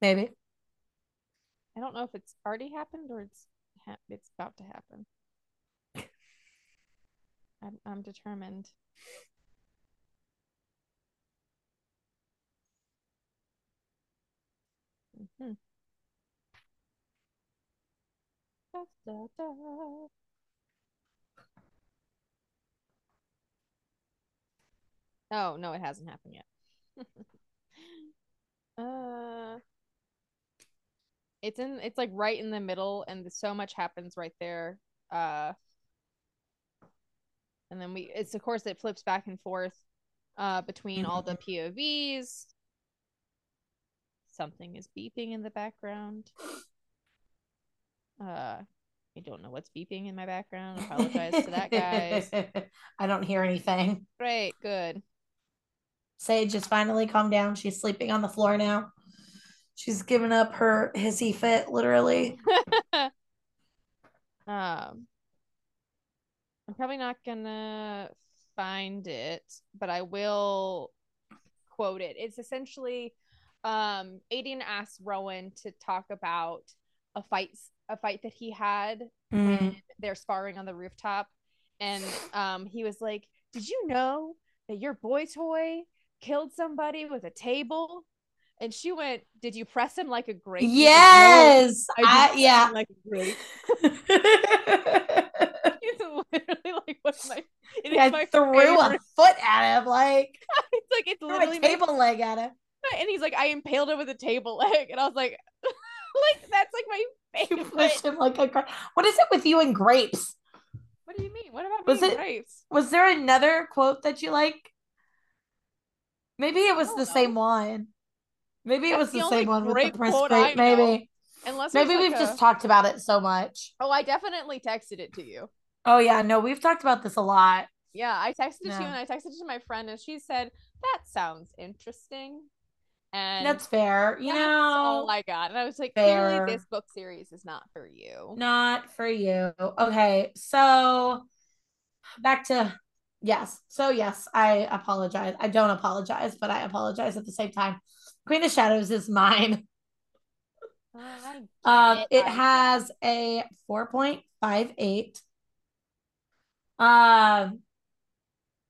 [SPEAKER 2] Maybe.
[SPEAKER 1] I don't know if it's already happened or it's ha- it's about to happen. <laughs> I'm, I'm determined. Mhm. Da, da, da. Oh, no, it hasn't happened yet. <laughs> uh it's in it's like right in the middle and so much happens right there. Uh and then we it's of course it flips back and forth uh between all the <laughs> POVs. Something is beeping in the background. Uh I don't know what's beeping in my background. Apologize to that, guys. <laughs>
[SPEAKER 2] I don't hear anything.
[SPEAKER 1] Great, good.
[SPEAKER 2] Sage just finally calmed down. She's sleeping on the floor now. She's given up her hissy fit, literally. <laughs>
[SPEAKER 1] um, I'm probably not gonna find it, but I will quote it. It's essentially um Aiden asks Rowan to talk about a fight a fight that he had
[SPEAKER 2] Mm.
[SPEAKER 1] when they're sparring on the rooftop and um he was like, "Did you know that your boy toy killed somebody with a table?" And she went, "Did you press him like a grape?" He like, "No,
[SPEAKER 2] Yes.
[SPEAKER 1] I
[SPEAKER 2] I- yeah.
[SPEAKER 1] like a grape." <laughs> He's literally like, "What's my?" It
[SPEAKER 2] I
[SPEAKER 1] my
[SPEAKER 2] threw
[SPEAKER 1] favorite.
[SPEAKER 2] a foot at him, like <laughs>
[SPEAKER 1] It's like it's literally
[SPEAKER 2] a
[SPEAKER 1] my
[SPEAKER 2] table leg at him.
[SPEAKER 1] And he's like, I impaled him with a table leg, and I was like, <laughs> like that's like my favorite.
[SPEAKER 2] like a gra- What is it with you and grapes?
[SPEAKER 1] What do you mean? What about
[SPEAKER 2] Was it-
[SPEAKER 1] grapes?
[SPEAKER 2] Was there another quote that you like? Maybe it was the
[SPEAKER 1] know.
[SPEAKER 2] same one. Maybe it was
[SPEAKER 1] the
[SPEAKER 2] the, same one with the
[SPEAKER 1] grape
[SPEAKER 2] Prince grape. Maybe.
[SPEAKER 1] Unless
[SPEAKER 2] Maybe we've just
[SPEAKER 1] a-
[SPEAKER 2] talked about it so much.
[SPEAKER 1] Oh, I definitely texted it to you.
[SPEAKER 2] Oh yeah, no, we've talked about this a lot.
[SPEAKER 1] Yeah, I texted it to you, and I texted it to my friend, and she said that sounds interesting. And
[SPEAKER 2] That's fair. You
[SPEAKER 1] that's
[SPEAKER 2] know,
[SPEAKER 1] all I got, and I was like, clearly this book series is not for you.
[SPEAKER 2] not for you. Okay, so back to yes. So yes, I apologize. I don't apologize, but I apologize at the same time. Queen of Shadows is mine. <laughs>
[SPEAKER 1] Get
[SPEAKER 2] Um,
[SPEAKER 1] it,
[SPEAKER 2] it has a 4.58 um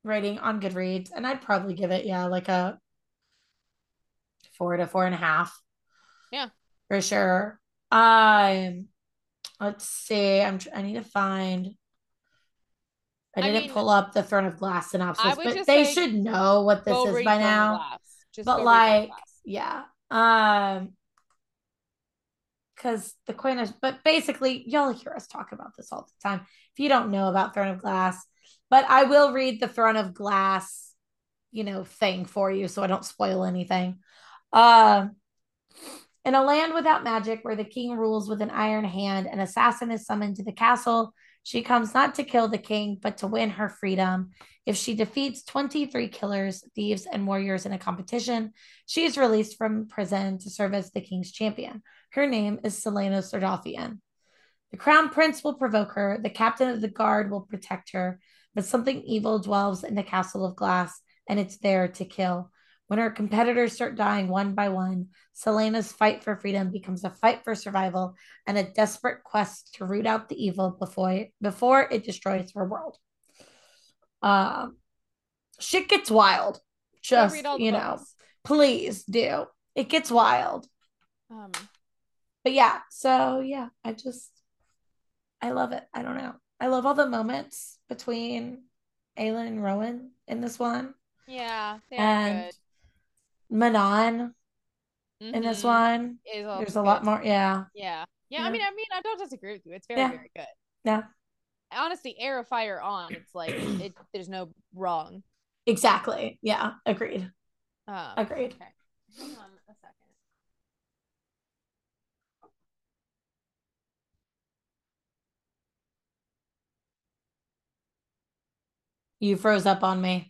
[SPEAKER 2] rating on Goodreads, and I'd probably give it, yeah, like a four to four and a half.
[SPEAKER 1] Yeah.
[SPEAKER 2] For sure. Um, let's see. I'm I need to find I
[SPEAKER 1] I
[SPEAKER 2] didn't
[SPEAKER 1] mean,
[SPEAKER 2] pull up the Throne of Glass synopsis, but they should know what this is by now. But
[SPEAKER 1] go read Throne of
[SPEAKER 2] like, yeah. Um because the Queen of but basically y'all hear us talk about this all the time. If you don't know about Throne of Glass, but I will read the Throne of Glass, you know, thing for you so I don't spoil anything. Um in a land without magic, where the king rules with an iron hand, an assassin is summoned to the castle. She comes not to kill the king, but to win her freedom. If she defeats 23 killers, thieves, and warriors in a competition, she is released from prison to serve as the king's champion. Her name is Celaena Sardothien. The crown prince will provoke her, the captain of the guard will protect her, but something evil dwells in the castle of glass, and it's there to kill. When her competitors start dying one by one, Celaena's fight for freedom becomes a fight for survival and a desperate quest to root out the evil before before it destroys her world. Um, shit gets wild. Just you know,
[SPEAKER 1] books.
[SPEAKER 2] please do. It gets wild.
[SPEAKER 1] Um,
[SPEAKER 2] But yeah, so yeah, I just I love it. I don't know. I love all the moments between Aelin and Rowan in this one.
[SPEAKER 1] yeah,
[SPEAKER 2] and
[SPEAKER 1] good.
[SPEAKER 2] Manon in this
[SPEAKER 1] Mhm.
[SPEAKER 2] one. There's a lot more. Yeah.
[SPEAKER 1] Yeah. yeah,
[SPEAKER 2] Yeah.
[SPEAKER 1] I mean, I mean, I don't disagree with you. It's very,
[SPEAKER 2] Yeah.
[SPEAKER 1] very good.
[SPEAKER 2] Yeah.
[SPEAKER 1] Honestly, heir of fire on. It's like <clears throat> it. There's no wrong.
[SPEAKER 2] Exactly. Yeah. Agreed.
[SPEAKER 1] Um,
[SPEAKER 2] Agreed.
[SPEAKER 1] Okay. Hang on a second.
[SPEAKER 2] You froze up on me.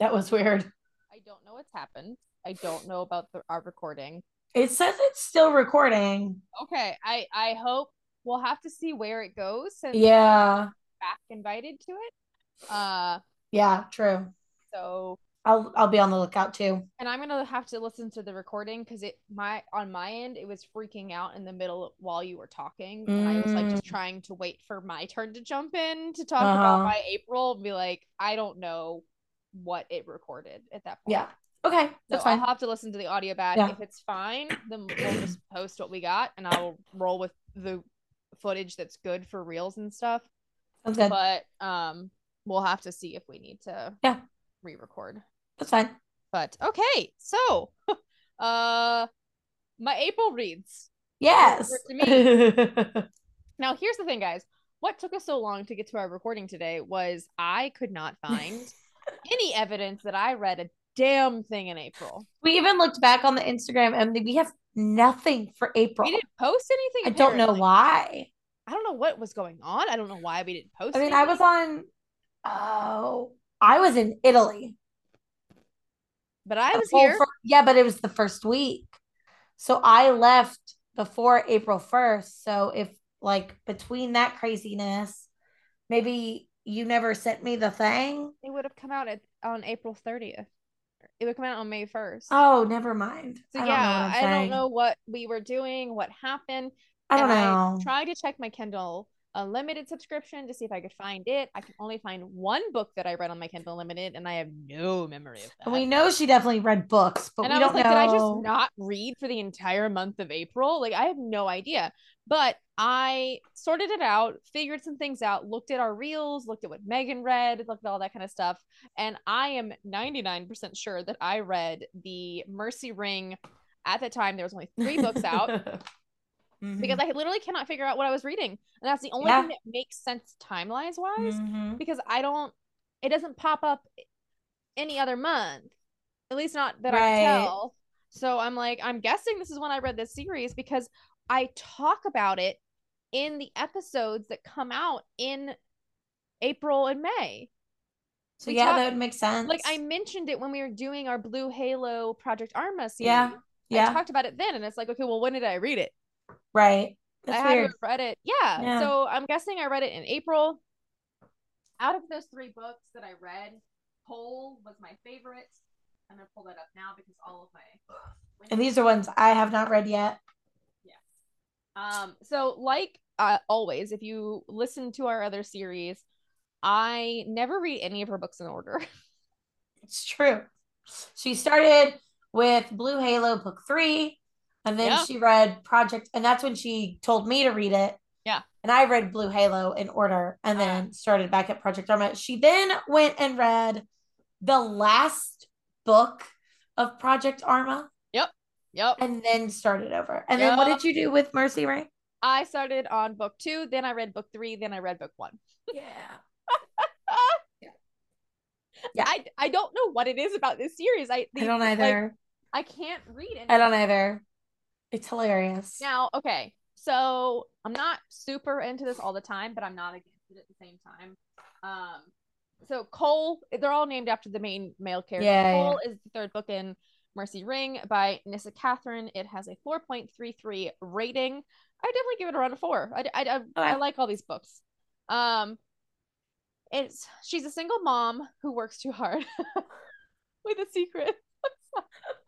[SPEAKER 2] That was weird.
[SPEAKER 1] I don't know what's happened. I don't know about the, our recording.
[SPEAKER 2] It says it's still recording.
[SPEAKER 1] Okay, I I hope we'll have to see where it goes since
[SPEAKER 2] Yeah.
[SPEAKER 1] back invited to it. Uh,
[SPEAKER 2] Yeah, true.
[SPEAKER 1] so
[SPEAKER 2] I'll I'll be on the lookout too.
[SPEAKER 1] and I'm gonna have to listen to the recording because it my on my end it was freaking out in the middle while you were talking, and I was like just
[SPEAKER 2] Mm.
[SPEAKER 1] trying to wait for my turn to jump in to talk
[SPEAKER 2] Uh-huh.
[SPEAKER 1] about my April. and Be like, I don't know what it recorded at that point.
[SPEAKER 2] Yeah. Okay.
[SPEAKER 1] So
[SPEAKER 2] That's
[SPEAKER 1] I'll have to listen to the audio back.
[SPEAKER 2] Yeah.
[SPEAKER 1] If it's fine, then we'll just post what we got, and I'll roll with the footage that's good for reels and stuff.
[SPEAKER 2] Sounds good.
[SPEAKER 1] But um, we'll have to see if we need to
[SPEAKER 2] Yeah.
[SPEAKER 1] re-record.
[SPEAKER 2] That's fine.
[SPEAKER 1] But okay, so <laughs> uh, my April reads.
[SPEAKER 2] Yes.
[SPEAKER 1] to <laughs> Now here's the thing, guys. What took us so long to get to our recording today was I could not find <laughs> any evidence that I read a damn thing in April.
[SPEAKER 2] we even looked back on the Instagram and we have nothing for April.
[SPEAKER 1] We didn't post anything.
[SPEAKER 2] I don't know why.
[SPEAKER 1] I don't know what was going on. I don't know why we didn't post.
[SPEAKER 2] I mean, I was on oh, I was in Italy.
[SPEAKER 1] but I was here.
[SPEAKER 2] fir- yeah, but it was the first week. So I left before April 1st. So if like between that craziness, maybe you never sent me the thing.
[SPEAKER 1] It would have come out at, on April 30th. It would come out on May 1st.
[SPEAKER 2] Oh, never mind.
[SPEAKER 1] so
[SPEAKER 2] I don't
[SPEAKER 1] yeah,
[SPEAKER 2] I'm
[SPEAKER 1] don't know what we were doing, what happened.
[SPEAKER 2] I don't
[SPEAKER 1] and
[SPEAKER 2] know.
[SPEAKER 1] I tried to check my Kindle Unlimited subscription to see if I could find it. I can only find one book that I read on my Kindle Unlimited, and I have no memory of that.
[SPEAKER 2] And we know she definitely read books, but
[SPEAKER 1] and
[SPEAKER 2] we
[SPEAKER 1] I was
[SPEAKER 2] don't
[SPEAKER 1] like,
[SPEAKER 2] know.
[SPEAKER 1] did I just not read for the entire month of April? Like, I have no idea. But I sorted it out, figured some things out, looked at our reels, looked at what Megan read, looked at all that kind of stuff. And I am 99% sure that I read the Mercy Ridge. At the time, there was only three books out <laughs>
[SPEAKER 2] Mhm.
[SPEAKER 1] because I literally cannot figure out what I was reading. And that's the only
[SPEAKER 2] Yeah.
[SPEAKER 1] thing that makes sense timelines wise
[SPEAKER 2] Mhm.
[SPEAKER 1] because I don't, it doesn't pop up any other month, at least not that I
[SPEAKER 2] Right.
[SPEAKER 1] can tell. So I'm like, I'm guessing this is when I read this series because I talk about it in the episodes that come out in April and May.
[SPEAKER 2] So
[SPEAKER 1] We
[SPEAKER 2] yeah,
[SPEAKER 1] talk-
[SPEAKER 2] that would make sense.
[SPEAKER 1] Like I mentioned it when we were doing our Blue Halo Project Arma series.
[SPEAKER 2] Yeah.
[SPEAKER 1] I
[SPEAKER 2] yeah,
[SPEAKER 1] talked about it then, and it's like, okay, well, when did I read it?
[SPEAKER 2] Right. That's
[SPEAKER 1] I had to
[SPEAKER 2] weird.
[SPEAKER 1] have read it. Yeah.
[SPEAKER 2] Yeah.
[SPEAKER 1] So I'm guessing I read it in April. Out of those three books that I read, Cole was my favorite. I'm gonna pull that up now because all of my <sighs>
[SPEAKER 2] And these are ones I have not read yet. Yeah.
[SPEAKER 1] um so like uh, always, if you listen to our other series, I never read any of her books in order. <laughs>
[SPEAKER 2] It's true. She started with Blue Halo book three, and then
[SPEAKER 1] Yeah.
[SPEAKER 2] she read Project, and that's when she told me to read it.
[SPEAKER 1] Yeah.
[SPEAKER 2] And I read Blue Halo in order and then uh-huh. started back at Project Arma. She then went and read the last book of Project Arma
[SPEAKER 1] Yep. Yep.
[SPEAKER 2] And then started over. And then what did you do with Mercy Ridge?
[SPEAKER 1] I started on book two, then I read book three, then I read book one.
[SPEAKER 2] Yeah. <laughs> Yeah.
[SPEAKER 1] I I don't know what it is about this series. I
[SPEAKER 2] I don't
[SPEAKER 1] like,
[SPEAKER 2] either.
[SPEAKER 1] I can't read it.
[SPEAKER 2] I don't either. It's hilarious.
[SPEAKER 1] Now, okay, so I'm not super into this all the time, but I'm not against it at the same time. Um, so Cole, they're all named after the main male character.
[SPEAKER 2] Yeah,
[SPEAKER 1] Cole is the third book in Mercy Ridge by Nyssa Kathryn. It has a 4.33 rating. I definitely give it around a four. I, I, I, I like all these books. Um, it's she's a single mom who works too hard <laughs> with a secret. <laughs>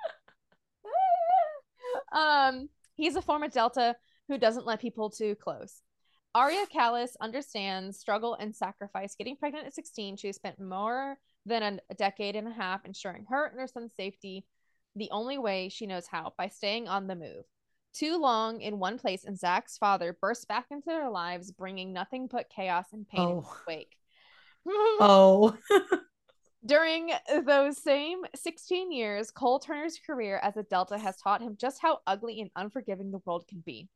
[SPEAKER 1] um, he's a former Delta who doesn't let people too close. Arya Callis understands struggle and sacrifice. Getting pregnant at 16, she spent more than a, decade and a half ensuring her and her son's safety the only way she knows how by staying on the move. Too long in one place, and Zach's father bursts back into their lives, bringing nothing but chaos and pain in
[SPEAKER 2] Oh.
[SPEAKER 1] his wake. <laughs> <laughs>
[SPEAKER 2] Oh. <laughs>
[SPEAKER 1] During those same 16 years, Cole Turner's career as a Delta has taught him just how ugly and unforgiving the world can be.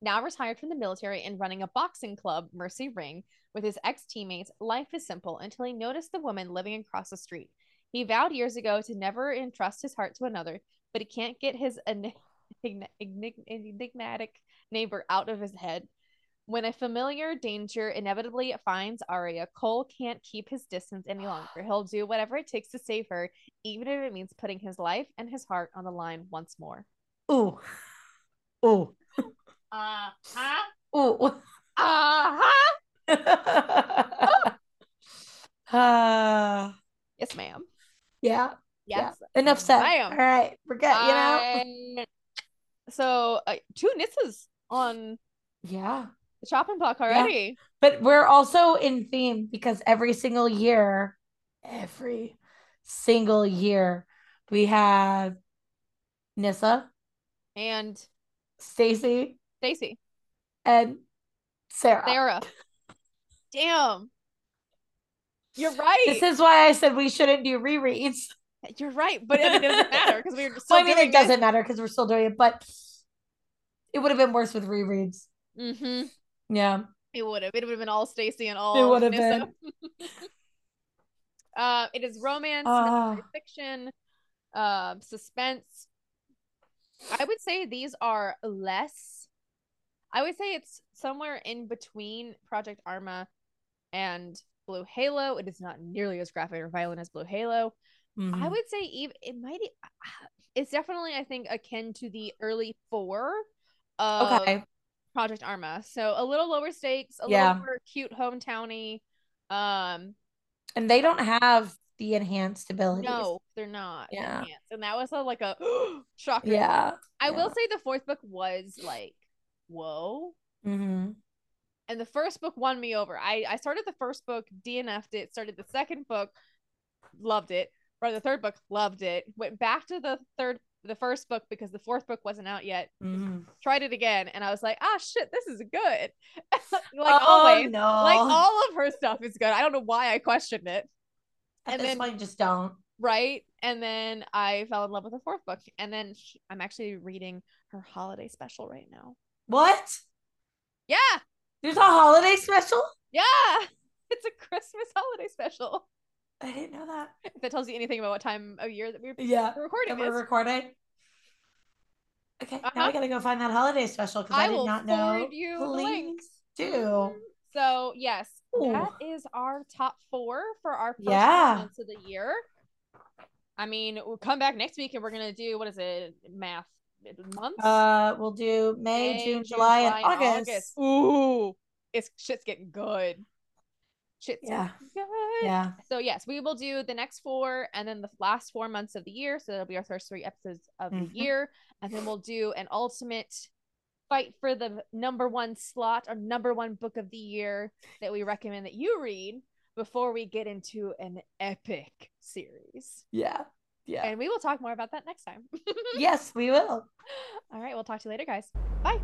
[SPEAKER 1] Now retired from the military and running a boxing club, Mercy Ring, with his ex teammates, life is simple until he noticed the woman living across the street. He vowed years ago to never entrust his heart to another, but he can't get his enig- enig- enig- enigmatic neighbor out of his head. When a familiar danger inevitably finds Arya, Cole can't keep his distance any longer. <sighs> He'll do whatever it takes to save her, even if it means putting his life and his heart on the line once more.
[SPEAKER 2] Ooh. Ooh. <laughs>
[SPEAKER 1] Uh huh.
[SPEAKER 2] Ooh. <laughs>
[SPEAKER 1] Uh huh. <laughs>
[SPEAKER 2] uh,
[SPEAKER 1] Yes, ma'am.
[SPEAKER 2] yeah.
[SPEAKER 1] Yes.
[SPEAKER 2] Yeah. Enough said.
[SPEAKER 1] ma'am.
[SPEAKER 2] All right. We're good. You know?
[SPEAKER 1] I- So uh, two Nyssas on
[SPEAKER 2] Yeah.
[SPEAKER 1] The chopping block already.
[SPEAKER 2] But we're also in theme because every single year, every single year, we have Nyssa,
[SPEAKER 1] And
[SPEAKER 2] Stacey,
[SPEAKER 1] Stacey,
[SPEAKER 2] and Sarah.
[SPEAKER 1] Sarah. Damn. You're right.
[SPEAKER 2] This is why I said we shouldn't do rereads.
[SPEAKER 1] You're right, but it doesn't <laughs> matter because we were still
[SPEAKER 2] Well, I mean,
[SPEAKER 1] doing
[SPEAKER 2] it doesn't matter because we're still doing it, but it would have been worse with rereads.
[SPEAKER 1] Mm-hmm.
[SPEAKER 2] Yeah.
[SPEAKER 1] It would have. It would have been all Stacey and all.
[SPEAKER 2] It would have
[SPEAKER 1] Nyssa.
[SPEAKER 2] been. <laughs>
[SPEAKER 1] uh, it is romance, mystery fiction, uh, suspense. I would say these are less. I would say it's somewhere in between Project Arma and Blue Halo. It is not nearly as graphic or violent as Blue Halo. I
[SPEAKER 2] Mhm.
[SPEAKER 1] would say even it might. It's definitely I think akin to the early four of
[SPEAKER 2] Okay.
[SPEAKER 1] Project Arma. So a little lower stakes, a
[SPEAKER 2] Yeah.
[SPEAKER 1] little more cute hometowny. Um,
[SPEAKER 2] And they don't have the enhanced abilities.
[SPEAKER 1] no, they're not.
[SPEAKER 2] Yeah.
[SPEAKER 1] enhanced. And that was a, like a <gasps> shocker.
[SPEAKER 2] Yeah.
[SPEAKER 1] I will say the fourth book was like, whoa.
[SPEAKER 2] Mm-hmm.
[SPEAKER 1] And the first book won me over. I I started the first book, DNF'd it, started the second book, loved it. Or the third book, loved it. Went back to the third the first book because the fourth book wasn't out yet.
[SPEAKER 2] Mm-hmm.
[SPEAKER 1] Tried it again and I was like, ah shit, this is good. <laughs> like
[SPEAKER 2] oh,
[SPEAKER 1] always.
[SPEAKER 2] no.
[SPEAKER 1] Like all of her stuff is good. I don't know why I questioned it.
[SPEAKER 2] At
[SPEAKER 1] and
[SPEAKER 2] this
[SPEAKER 1] then-
[SPEAKER 2] point, just don't.
[SPEAKER 1] right? And then I fell in love with the fourth book. And then sh- I'm actually reading her holiday special right now.
[SPEAKER 2] What?
[SPEAKER 1] Yeah,
[SPEAKER 2] There's a holiday special?
[SPEAKER 1] yeah. <laughs> It's a Christmas holiday special.
[SPEAKER 2] I didn't know that.
[SPEAKER 1] If <laughs> that tells you anything about what time of year that we're
[SPEAKER 2] Yeah.
[SPEAKER 1] recording
[SPEAKER 2] That we're recording. Okay, now
[SPEAKER 1] Uh-huh.
[SPEAKER 2] I gotta go find that holiday special because I,
[SPEAKER 1] I
[SPEAKER 2] did
[SPEAKER 1] will
[SPEAKER 2] not know.
[SPEAKER 1] you.
[SPEAKER 2] Please do.
[SPEAKER 1] So yes, that
[SPEAKER 2] Ooh.
[SPEAKER 1] is our top four for our first
[SPEAKER 2] Yeah.
[SPEAKER 1] months of the year. I mean, we'll come back next week and we're gonna do what is it? Math months?
[SPEAKER 2] Uh, we'll do May, June, July, and August.
[SPEAKER 1] Ooh, it's shit's getting good. Shit's
[SPEAKER 2] Yeah.
[SPEAKER 1] good.
[SPEAKER 2] Yeah.
[SPEAKER 1] So yes, we will do the next four and then the last four months of the year. So that'll be our first three episodes of
[SPEAKER 2] Mhm.
[SPEAKER 1] the year, and then we'll do an ultimate fight for the number one slot or number one book of the year that we recommend that you read before we get into an epic series.
[SPEAKER 2] Yeah. Yeah.
[SPEAKER 1] And we will talk more about that next time. <laughs>
[SPEAKER 2] yes, we will.
[SPEAKER 1] All right, we'll talk to you later, guys. Bye.